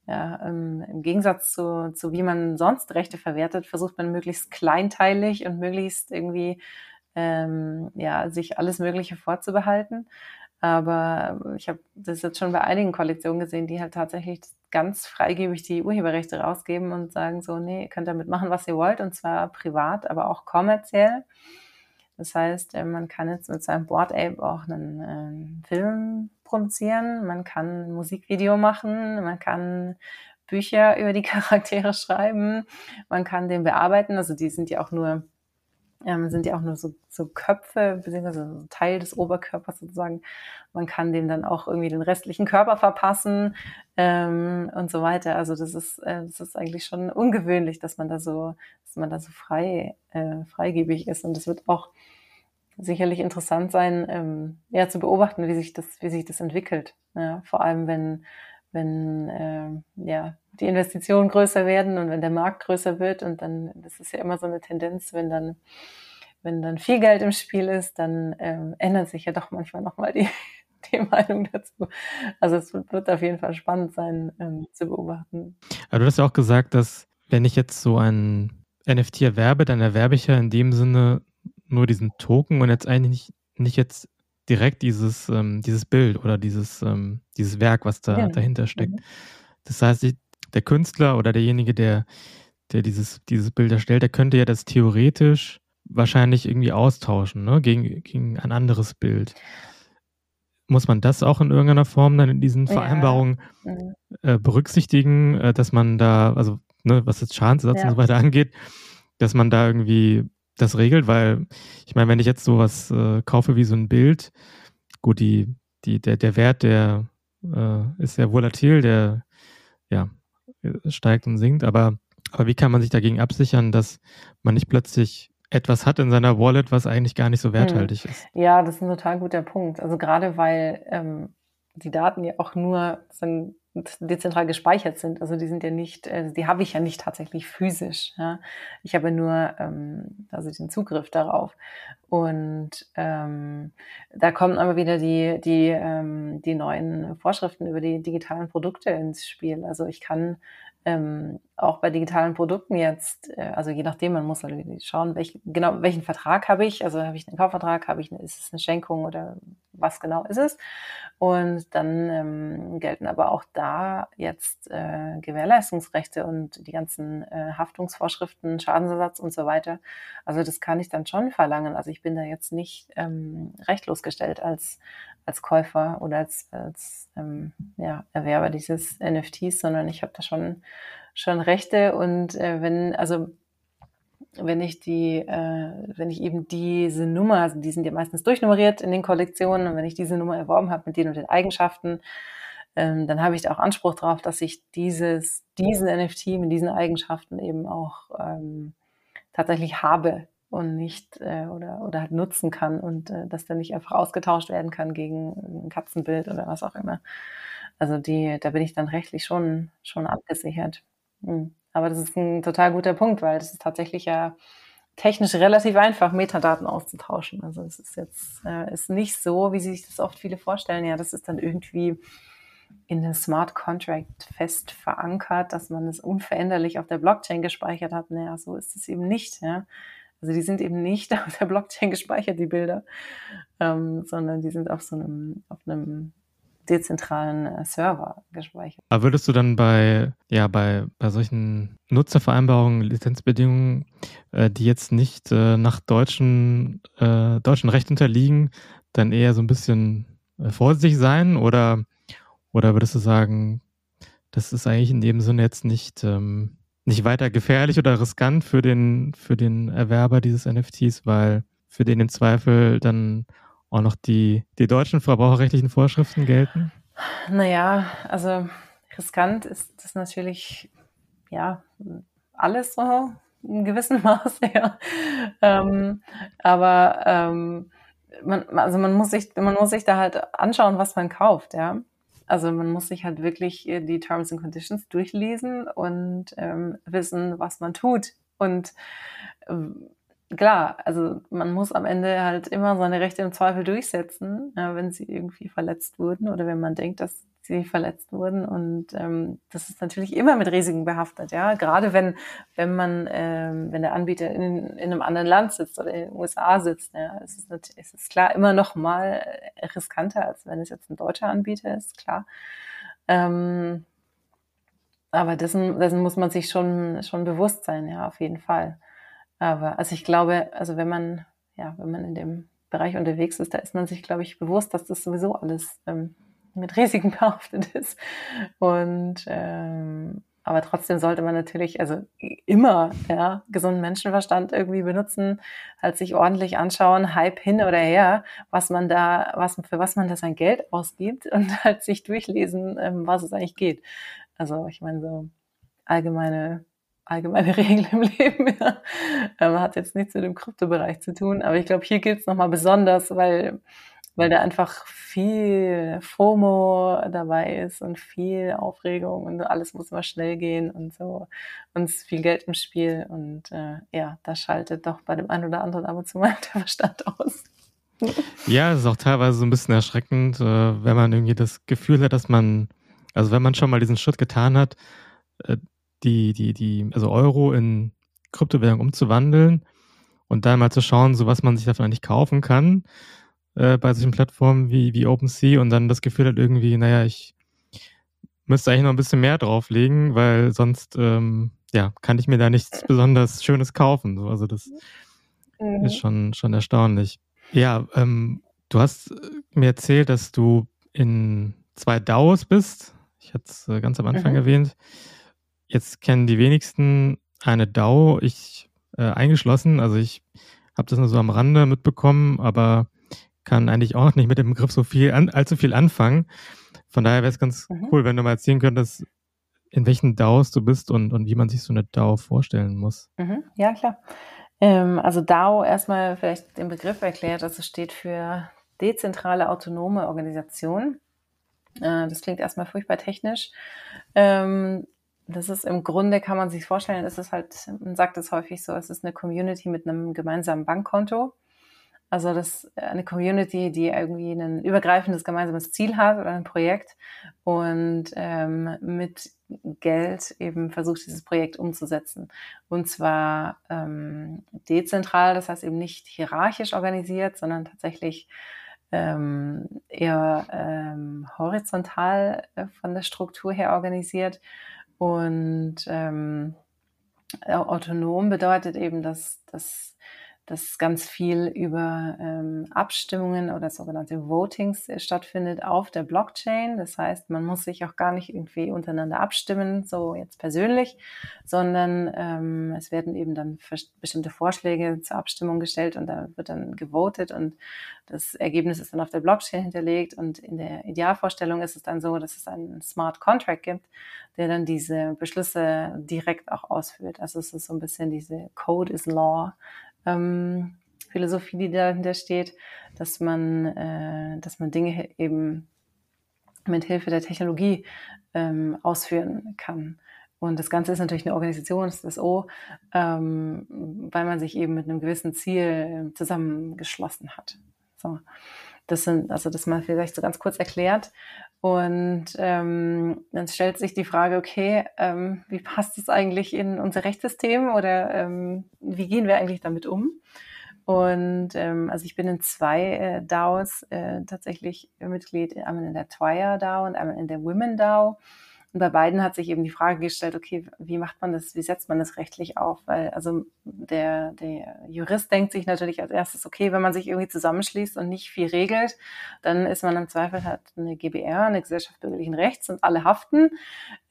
ja, im, im Gegensatz zu, zu wie man sonst Rechte verwertet, versucht man möglichst kleinteilig und möglichst irgendwie ähm, ja, sich alles Mögliche vorzubehalten. Aber ich habe das jetzt schon bei einigen Kollektionen gesehen, die halt tatsächlich ganz freigebig die Urheberrechte rausgeben und sagen so, nee, ihr könnt damit machen, was ihr wollt, und zwar privat, aber auch kommerziell. Das heißt, äh, man kann jetzt mit seinem Board Ape auch einen äh, Film produzieren, man kann ein Musikvideo machen, man kann Bücher [LAUGHS] über die Charaktere schreiben, man kann den bearbeiten, also die sind ja auch nur ähm, sind ja auch nur so, so Köpfe, beziehungsweise so Teil des Oberkörpers sozusagen. Man kann dem dann auch irgendwie den restlichen Körper verpassen ähm, und so weiter. Also das ist, äh, das ist eigentlich schon ungewöhnlich, dass man da so, dass man da so frei, äh, freigebig ist. Und es wird auch sicherlich interessant sein, ähm, ja, zu beobachten, wie sich das, wie sich das entwickelt. Ja, vor allem wenn, wenn äh, ja, die Investitionen größer werden und wenn der Markt größer wird und dann, das ist ja immer so eine Tendenz, wenn dann, wenn dann viel Geld im Spiel ist, dann ähm, ändert sich ja doch manchmal nochmal die, [LAUGHS] die Meinung dazu. Also es wird auf jeden Fall spannend sein ähm, zu beobachten. Aber du hast ja auch gesagt, dass wenn ich jetzt so ein NFT erwerbe, dann erwerbe ich ja in dem Sinne nur diesen Token und jetzt eigentlich nicht, nicht jetzt direkt dieses, ähm, dieses Bild oder dieses, ähm, dieses Werk, was da ja. dahinter steckt. Mhm. Das heißt, ich, der Künstler oder derjenige, der, der dieses, dieses Bild erstellt, der könnte ja das theoretisch wahrscheinlich irgendwie austauschen, ne, gegen, gegen ein anderes Bild. Muss man das auch in irgendeiner Form dann in diesen Vereinbarungen ja. Mhm. äh, berücksichtigen, äh, dass man da, also ne, was jetzt Schadensersatz ja. und so weiter angeht, dass man da irgendwie das regelt, weil ich meine, wenn ich jetzt sowas äh, kaufe wie so ein Bild, gut, die, die, der, der Wert, der äh, ist sehr volatil, der ja, steigt und sinkt, aber, aber wie kann man sich dagegen absichern, dass man nicht plötzlich etwas hat in seiner Wallet, was eigentlich gar nicht so werthaltig hm. ist? Ja, das ist ein total guter Punkt. Also gerade weil ähm, die Daten ja auch nur sind, dezentral gespeichert sind. Also die sind ja nicht, äh, die habe ich ja nicht tatsächlich physisch. Ja. Ich habe nur ähm, also den Zugriff darauf. Und ähm, da kommen aber wieder die, die, ähm, die neuen Vorschriften über die digitalen Produkte ins Spiel. Also ich kann ähm, auch bei digitalen Produkten jetzt, äh, also je nachdem, man muss halt schauen, welch, genau welchen Vertrag habe ich. Also habe ich einen Kaufvertrag, habe ich eine, ist es eine Schenkung oder was genau ist es? Und dann ähm, gelten aber auch da jetzt äh, Gewährleistungsrechte und die ganzen äh, Haftungsvorschriften, Schadensersatz und so weiter. Also das kann ich dann schon verlangen. Also ich bin da jetzt nicht ähm, rechtlos gestellt als als Käufer oder als, als ähm, ja, Erwerber dieses NFTs, sondern ich habe da schon, schon Rechte und äh, wenn, also wenn ich die, äh, wenn ich eben diese Nummer, also die sind ja meistens durchnummeriert in den Kollektionen und wenn ich diese Nummer erworben habe mit den und den Eigenschaften, ähm, dann habe ich da auch Anspruch drauf, dass ich dieses, diesen NFT mit diesen Eigenschaften eben auch ähm, tatsächlich habe und nicht äh, oder, oder halt nutzen kann und äh, dass der nicht einfach ausgetauscht werden kann gegen ein Katzenbild oder was auch immer. Also die, da bin ich dann rechtlich schon, schon abgesichert. Hm. Aber das ist ein total guter Punkt, weil es ist tatsächlich ja technisch relativ einfach, Metadaten auszutauschen. Also es ist jetzt äh, ist nicht so, wie sich das oft viele vorstellen. Ja, das ist dann irgendwie in einem Smart Contract fest verankert, dass man es unveränderlich auf der Blockchain gespeichert hat. Naja, so ist es eben nicht. Ja. Also die sind eben nicht [LAUGHS] auf der Blockchain gespeichert, die Bilder, ähm, sondern die sind auf so einem, auf einem dezentralen äh, Server gespeichert. Aber würdest du dann bei, ja, bei, bei solchen Nutzervereinbarungen, Lizenzbedingungen, äh, die jetzt nicht äh, nach deutschen, äh, deutschen Recht unterliegen, dann eher so ein bisschen äh, vorsichtig sein oder, oder würdest du sagen, das ist eigentlich in dem Sinne jetzt nicht, ähm, nicht weiter gefährlich oder riskant für den, für den Erwerber dieses NFTs, weil für den im Zweifel dann auch noch die, die deutschen verbraucherrechtlichen Vorschriften gelten? Naja, also riskant ist das natürlich, ja, alles so in gewissem [LAUGHS] Maße, ja. Ähm, aber ähm, man, also man muss sich, man muss sich da halt anschauen, was man kauft, ja. Also man muss sich halt wirklich die Terms and Conditions durchlesen und ähm, wissen, was man tut. Und ähm, klar, also man muss am Ende halt immer seine Rechte im Zweifel durchsetzen, ja, wenn sie irgendwie verletzt wurden oder wenn man denkt, dass sie verletzt wurden. Und ähm, das ist natürlich immer mit Risiken behaftet, ja. Gerade wenn, wenn man, ähm, wenn der Anbieter in, in einem anderen Land sitzt oder in den USA sitzt, ja, es ist natürlich, es ist klar immer noch mal riskanter, als wenn es jetzt ein deutscher Anbieter ist, klar. Ähm, aber dessen, dessen muss man sich schon, schon bewusst sein, ja, auf jeden Fall. Aber also ich glaube, also wenn man, ja, wenn man in dem Bereich unterwegs ist, da ist man sich, glaube ich, bewusst, dass das sowieso alles ähm, mit Risiken [LAUGHS] behaftet ist. Und ähm, aber trotzdem sollte man natürlich, also immer, ja, gesunden Menschenverstand irgendwie benutzen, halt sich ordentlich anschauen, Hype hin oder her, was man da, was, für was man da sein Geld ausgibt [LAUGHS] und halt sich durchlesen, ähm, was es eigentlich geht. Also ich meine, so allgemeine allgemeine [LAUGHS] Regel im Leben. Ja. Ähm, hat jetzt nichts mit dem Kryptobereich zu tun, aber ich glaube, hier gilt es nochmal besonders, weil, weil da einfach viel FOMO dabei ist und viel Aufregung und alles muss immer schnell gehen und so. Und viel Geld im Spiel und äh, ja, da schaltet doch bei dem einen oder anderen ab und zu mal [LAUGHS] der Verstand aus. Ja, es ist auch teilweise so ein bisschen erschreckend, äh, wenn man irgendwie das Gefühl hat, dass man, also wenn man schon mal diesen Schritt getan hat, äh, die, die, die, also Euro in Kryptowährung umzuwandeln und dann mal zu schauen, so was man sich davon eigentlich kaufen kann äh, bei solchen Plattformen wie, wie OpenSea und dann das Gefühl hat irgendwie, naja, ich müsste eigentlich noch ein bisschen mehr drauflegen, weil sonst ähm, ja, kann ich mir da nichts besonders Schönes kaufen. So, also das mhm. ist schon, schon erstaunlich. Ja, ähm, du hast mir erzählt, dass du in zwei DAOs bist. Ich hatte es äh, ganz am Anfang mhm. erwähnt. Jetzt kennen die wenigsten eine DAO, ich äh, eingeschlossen. Also ich habe das nur so am Rande mitbekommen, aber kann eigentlich auch nicht mit dem Begriff so viel an, allzu viel anfangen. Von daher wäre es ganz mhm. cool, wenn du mal erzählen könntest, in welchen DAOs du bist und, und wie man sich so eine DAO vorstellen muss. Mhm. Ja, klar. Ähm, also DAO erstmal vielleicht den Begriff erklärt, also steht für dezentrale autonome Organisation. Äh, das klingt erstmal furchtbar technisch. Ähm, das ist im Grunde, kann man sich vorstellen, es ist halt, man sagt es häufig so, es ist eine Community mit einem gemeinsamen Bankkonto. Also das eine Community, die irgendwie ein übergreifendes gemeinsames Ziel hat oder ein Projekt und ähm, mit Geld eben versucht, dieses Projekt umzusetzen. Und zwar ähm, dezentral, das heißt eben nicht hierarchisch organisiert, sondern tatsächlich ähm, eher ähm, horizontal äh, von der Struktur her organisiert und ähm, autonom bedeutet eben, dass, dass, dass ganz viel über ähm, Abstimmungen oder sogenannte Votings äh, stattfindet auf der Blockchain. Das heißt, man muss sich auch gar nicht irgendwie untereinander abstimmen, so jetzt persönlich, sondern ähm, es werden eben dann bestimmte Vorschläge zur Abstimmung gestellt und da wird dann gewotet und das Ergebnis ist dann auf der Blockchain hinterlegt und in der Idealvorstellung ist es dann so, dass es einen Smart Contract gibt, der dann diese Beschlüsse direkt auch ausführt. Also es ist so ein bisschen diese Code is Law ähm, Philosophie, die dahinter steht, dass man, äh, dass man Dinge eben mit Hilfe der Technologie ähm, ausführen kann. Und das Ganze ist natürlich eine Organisation, das O, ähm, weil man sich eben mit einem gewissen Ziel zusammengeschlossen hat. So. Das sind, also das mal vielleicht so ganz kurz erklärt. Und ähm, dann stellt sich die Frage, okay, ähm, wie passt das eigentlich in unser Rechtssystem oder ähm, wie gehen wir eigentlich damit um? Und ähm, also ich bin in zwei äh, DAOs äh, tatsächlich Mitglied, einmal in der Twire DAO und einmal in der Women DAO. Und bei beiden hat sich eben die Frage gestellt, okay, wie macht man das, wie setzt man das rechtlich auf? Weil also der, der Jurist denkt sich natürlich als erstes, okay, wenn man sich irgendwie zusammenschließt und nicht viel regelt, dann ist man im Zweifel hat eine GBR, eine Gesellschaft bürgerlichen Rechts und alle haften.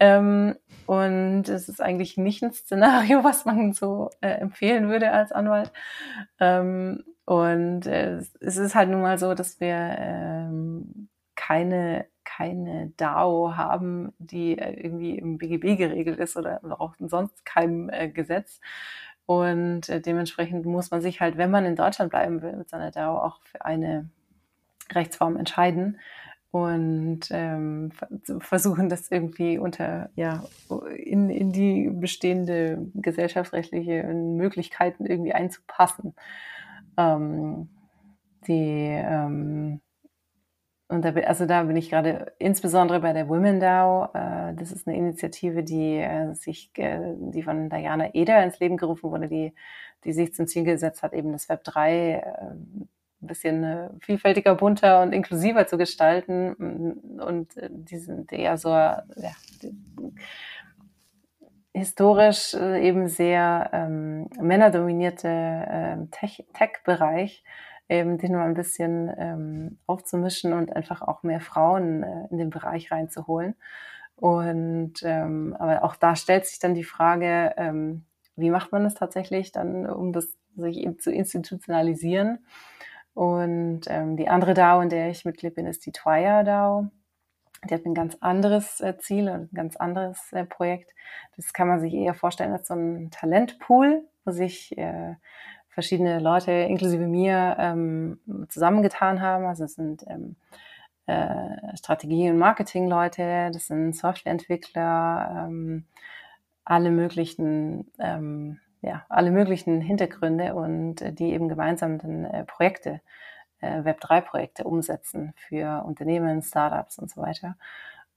Ähm, und es ist eigentlich nicht ein Szenario, [LAUGHS] was man so äh, empfehlen würde als Anwalt. Ähm, und äh, es ist halt nun mal so, dass wir ähm, keine keine DAO haben, die äh, irgendwie im BGB geregelt ist oder auch sonst keinem äh, Gesetz. Und äh, dementsprechend muss man sich halt, wenn man in Deutschland bleiben will, mit seiner DAO auch für eine Rechtsform entscheiden und ähm, versuchen, das irgendwie unter, ja, in, in die bestehende gesellschaftsrechtliche Möglichkeiten irgendwie einzupassen. Ähm, die, ähm, und da, also da bin ich gerade insbesondere bei der Women DAO. Äh, das ist eine Initiative, die äh, sich, äh, die von Diana Eder ins Leben gerufen wurde, die, die sich zum Ziel gesetzt hat, eben das Web 3 äh, ein bisschen vielfältiger, bunter und inklusiver zu gestalten. Und äh, die sind eher so, ja, historisch eben sehr ähm, männerdominierte äh, Tech-Bereich. Tech eben den mal ein bisschen ähm, aufzumischen und einfach auch mehr Frauen äh, in den Bereich reinzuholen. Und ähm, aber auch da stellt sich dann die Frage, ähm, wie macht man das tatsächlich dann, um das sich zu institutionalisieren? Und ähm, die andere DAO, in der ich Mitglied bin, ist die Twire DAO. Die hat ein ganz anderes äh, Ziel und ein ganz anderes äh, Projekt. Das kann man sich eher vorstellen als so ein Talentpool, wo sich äh, verschiedene Leute, inklusive mir, ähm, zusammengetan haben. Also es sind ähm, äh, Strategie- und Marketingleute, das sind Softwareentwickler, ähm, alle möglichen, ähm, ja, alle möglichen Hintergründe und äh, die eben gemeinsam dann äh, Projekte, äh, Web3-Projekte umsetzen für Unternehmen, Startups und so weiter.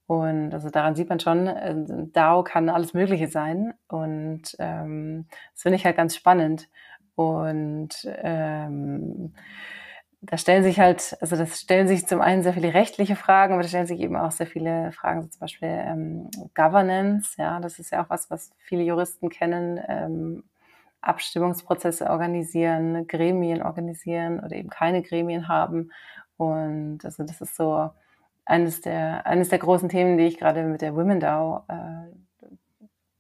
Und also daran sieht man schon, äh, DAO kann alles Mögliche sein. Und ähm, das finde ich halt ganz spannend. Und ähm, da stellen sich halt, also das stellen sich zum einen sehr viele rechtliche Fragen, aber da stellen sich eben auch sehr viele Fragen, so zum Beispiel ähm, Governance, ja, das ist ja auch was, was viele Juristen kennen, ähm, Abstimmungsprozesse organisieren, Gremien organisieren oder eben keine Gremien haben. Und also das ist so eines der, eines der großen Themen, die ich gerade mit der Women DAO äh,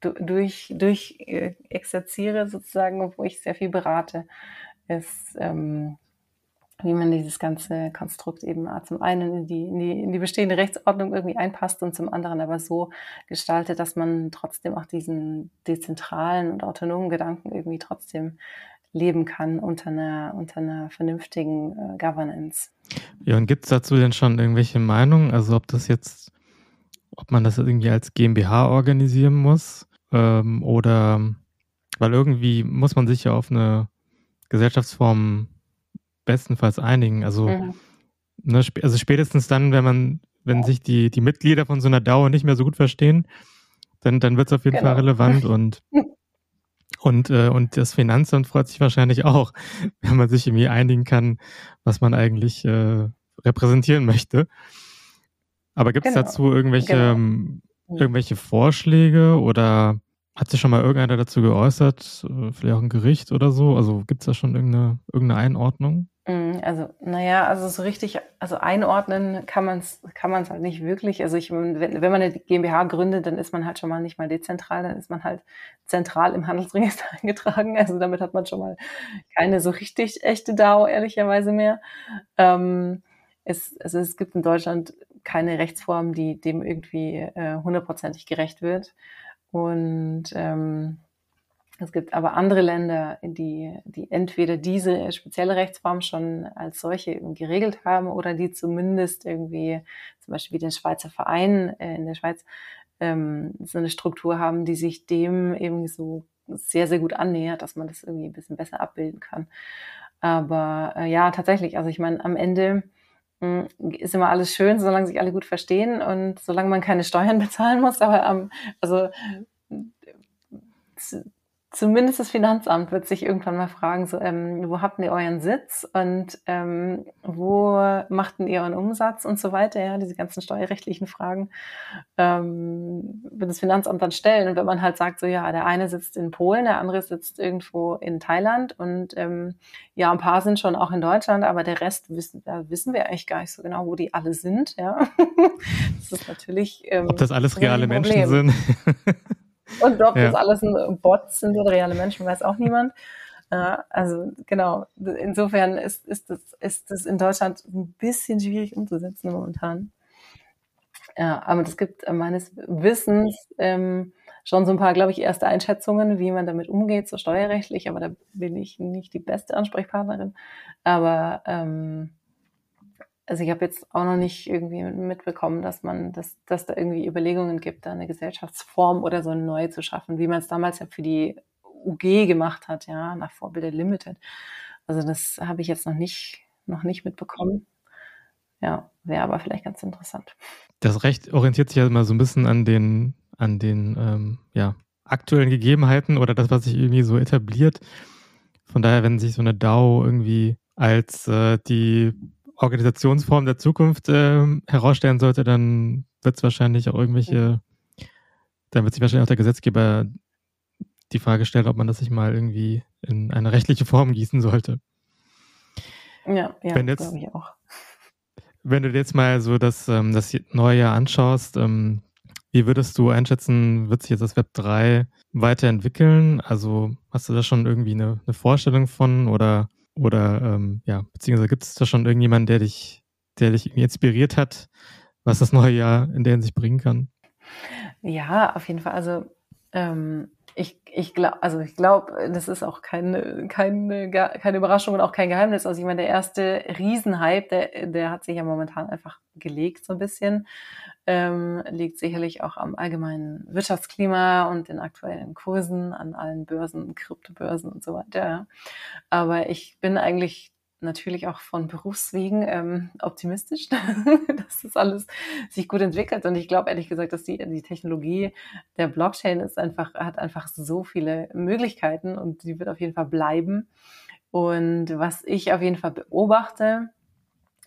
durch, durch äh, exerziere sozusagen, wo ich sehr viel berate, ist, ähm, wie man dieses ganze Konstrukt eben zum einen in die, in die, in die bestehende Rechtsordnung irgendwie einpasst und zum anderen aber so gestaltet, dass man trotzdem auch diesen dezentralen und autonomen Gedanken irgendwie trotzdem leben kann unter einer, unter einer vernünftigen äh, Governance. Ja, und gibt es dazu denn schon irgendwelche Meinungen? Also ob das jetzt, ob man das irgendwie als GmbH organisieren muss ähm, oder weil irgendwie muss man sich ja auf eine Gesellschaftsform bestenfalls einigen. Also, mhm. ne, also spätestens dann, wenn man, wenn sich die, die Mitglieder von so einer Dauer nicht mehr so gut verstehen, dann, dann wird es auf jeden genau. Fall relevant [LAUGHS] und und, äh, und das Finanzamt freut sich wahrscheinlich auch, [LAUGHS] wenn man sich irgendwie einigen kann, was man eigentlich äh, repräsentieren möchte. Aber gibt es genau. dazu irgendwelche genau. Irgendwelche Vorschläge oder Hat sich schon mal irgendeiner dazu geäußert? Äh, vielleicht auch ein Gericht oder so? Also gibt es da schon irgendeine, irgendeine Einordnung? Mm, also, naja, also so richtig, also einordnen kann man es kann man's halt nicht wirklich. Also ich, wenn, wenn man eine GmbH gründet, dann ist man halt schon mal nicht mal dezentral, dann ist man halt zentral im Handelsregister [LAUGHS] eingetragen. Also damit hat man schon mal keine so richtig echte DAO, ehrlicherweise mehr. Ähm, es, also es gibt in Deutschland keine Rechtsform, die dem irgendwie äh, hundertprozentig gerecht wird. Und ähm, es gibt aber andere Länder, die, die entweder diese spezielle Rechtsform schon als solche geregelt haben oder die zumindest irgendwie, zum Beispiel wie den Schweizer Verein äh, in der Schweiz, ähm, so eine Struktur haben, die sich dem eben so sehr, sehr gut annähert, dass man das irgendwie ein bisschen besser abbilden kann. Aber äh, ja, tatsächlich, also ich meine, am Ende ist immer alles schön, solange sich alle gut verstehen und solange man keine Steuern [LAUGHS] bezahlen muss. Aber ähm, also zumindest das Finanzamt wird sich irgendwann mal fragen, so, ähm, wo habt ihr euren Sitz und ähm, wo macht ihr euren Umsatz und so weiter, ja, diese ganzen steuerrechtlichen Fragen ähm, wird das Finanzamt dann stellen. Und wenn man halt sagt, so ja, der eine sitzt in Polen, der andere sitzt irgendwo in Thailand und ähm, ja, ein paar sind schon auch in Deutschland, aber der Rest wissen, da wissen wir eigentlich gar nicht so genau, wo die alle sind, ja. [LAUGHS] das ist natürlich. Ähm, Ob das alles reale Menschen sind. [LAUGHS] Und ob ja. das alles Bots sind oder reale Menschen, weiß auch niemand. Äh, also genau, insofern ist, ist, das, ist das in Deutschland ein bisschen schwierig umzusetzen momentan. Ja, aber es gibt meines Wissens ähm, schon so ein paar, glaube ich, erste Einschätzungen, wie man damit umgeht, so steuerrechtlich, aber da bin ich nicht die beste Ansprechpartnerin. Aber ähm, also ich habe jetzt auch noch nicht irgendwie mitbekommen, dass man, dass, dass da irgendwie Überlegungen gibt, da eine Gesellschaftsform oder so eine neue zu schaffen, wie man es damals ja für die UG gemacht hat, ja, nach Vorbild der Limited. Also das habe ich jetzt noch nicht, noch nicht mitbekommen. Ja, wäre aber vielleicht ganz interessant. Das Recht orientiert sich ja immer so ein bisschen an den, an den ähm, ja, aktuellen Gegebenheiten oder das, was sich irgendwie so etabliert. Von daher, wenn sich so eine DAO irgendwie als äh, die Organisationsform der Zukunft äh, herausstellen sollte, dann wird es wahrscheinlich auch irgendwelche, dann wird sich wahrscheinlich auch der Gesetzgeber die Frage stellen, ob man das sich mal irgendwie in eine rechtliche Form gießen sollte. Ja, ja, glaube ich auch. Wenn du dir jetzt mal so das, ähm, das neue Jahr anschaust, ähm, wie würdest du einschätzen, wird sich jetzt das Web 3 weiterentwickeln? Also hast du da schon irgendwie eine, eine Vorstellung von oder oder ähm, ja, beziehungsweise gibt es da schon irgendjemanden, der dich, der dich inspiriert hat, was das neue Jahr in der Hinsicht bringen kann? Ja, auf jeden Fall. Also ähm, ich, ich glaube, also ich glaube, das ist auch keine, keine, keine Überraschung und auch kein Geheimnis. Also ich meine, der erste Riesenhype, der, der hat sich ja momentan einfach gelegt so ein bisschen ähm, liegt sicherlich auch am allgemeinen Wirtschaftsklima und den aktuellen Kursen an allen Börsen, Kryptobörsen und so weiter. Aber ich bin eigentlich natürlich auch von Berufswegen ähm, optimistisch, [LAUGHS] dass das alles sich gut entwickelt. Und ich glaube ehrlich gesagt, dass die, die Technologie der Blockchain ist einfach, hat einfach so viele Möglichkeiten und die wird auf jeden Fall bleiben. Und was ich auf jeden Fall beobachte,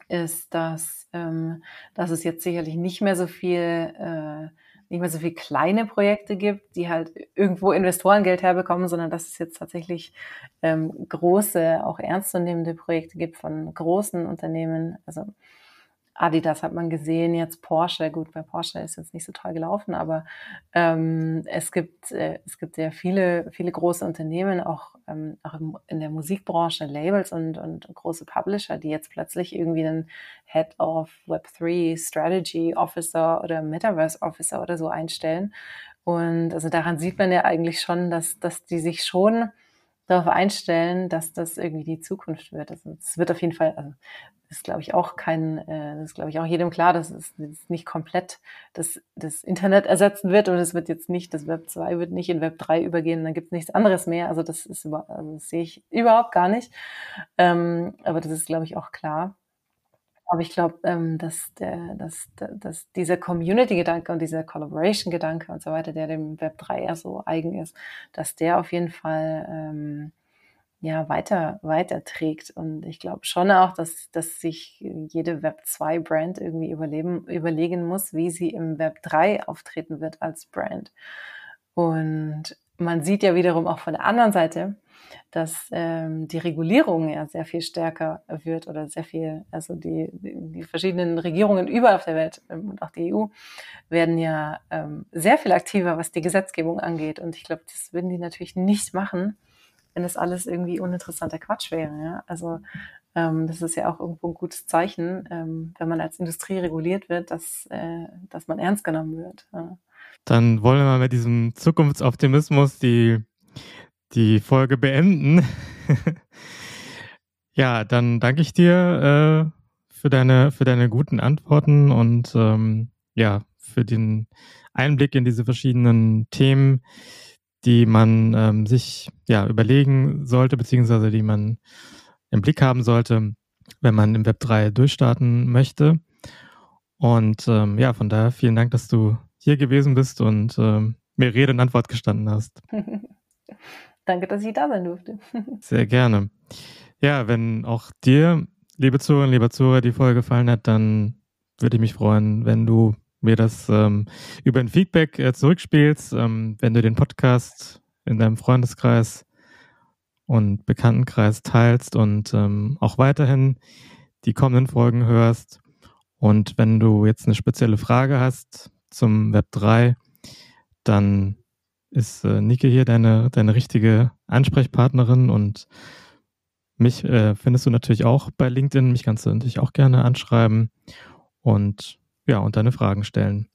ist, dass, ähm, dass es jetzt sicherlich nicht mehr so viel, äh, nicht mehr so viel kleine Projekte gibt, die halt irgendwo Investorengeld herbekommen, sondern dass es jetzt tatsächlich ähm, große, auch ernstzunehmende Projekte gibt von großen Unternehmen. Also Adidas hat man gesehen, jetzt Porsche, gut, bei Porsche ist jetzt nicht so toll gelaufen, aber ähm, es gibt äh, es gibt sehr viele viele große Unternehmen, auch ähm, auch in der Musikbranche, Labels und und große Publisher, die jetzt plötzlich irgendwie einen Head of Web3 Strategy Officer oder Metaverse Officer oder so einstellen. Und also daran sieht man ja eigentlich schon, dass dass die sich schon darauf einstellen, dass das irgendwie die Zukunft wird. Also es wird auf jeden Fall, also ist glaube ich auch kein, äh, ist glaube ich auch jedem klar, dass es nicht komplett das, das Internet ersetzen wird und es wird jetzt nicht, das Web 2 wird nicht in Web 3 übergehen, dann gibt es nichts anderes mehr. Also das ist über, also das sehe ich überhaupt gar nicht. Ähm, aber das ist glaube ich auch klar. Aber ich glaube, ähm, dass, der, dass, dass dieser Community-Gedanke und dieser Collaboration-Gedanke und so weiter, der dem Web 3 eher so eigen ist, dass der auf jeden Fall ähm, ja, weiter, weiter trägt. Und ich glaube schon auch, dass, dass sich jede Web 2 Brand irgendwie überleben, überlegen muss, wie sie im Web 3 auftreten wird als Brand. Und man sieht ja wiederum auch von der anderen Seite, dass ähm, die Regulierung ja sehr viel stärker wird oder sehr viel, also die, die verschiedenen Regierungen überall auf der Welt ähm, und auch die EU werden ja ähm, sehr viel aktiver, was die Gesetzgebung angeht. Und ich glaube, das würden die natürlich nicht machen, wenn das alles irgendwie uninteressanter Quatsch wäre. Ja? Also ähm, das ist ja auch irgendwo ein gutes Zeichen, ähm, wenn man als Industrie reguliert wird, dass, äh, dass man ernst genommen wird. Ja. Dann wollen wir mal mit diesem Zukunftsoptimismus die die Folge beenden. [LAUGHS] ja, dann danke ich dir äh, für, deine, für deine guten Antworten und ähm, ja, für den Einblick in diese verschiedenen Themen, die man ähm, sich ja überlegen sollte, beziehungsweise die man im Blick haben sollte, wenn man im Web 3 durchstarten möchte. Und ähm, ja, von daher vielen Dank, dass du hier gewesen bist und ähm, mir Rede und Antwort gestanden hast. [LAUGHS] Danke, dass ich da sein durfte. [LAUGHS] Sehr gerne. Ja, wenn auch dir, liebe Zuhörerinnen, lieber Zuhörer, die Folge gefallen hat, dann würde ich mich freuen, wenn du mir das ähm, über ein Feedback äh, zurückspielst, ähm, wenn du den Podcast in deinem Freundeskreis und Bekanntenkreis teilst und ähm, auch weiterhin die kommenden Folgen hörst. Und wenn du jetzt eine spezielle Frage hast zum Web 3, dann ist äh, Nike hier deine, deine richtige Ansprechpartnerin und mich äh, findest du natürlich auch bei LinkedIn. Mich kannst du natürlich auch gerne anschreiben und ja, und deine Fragen stellen.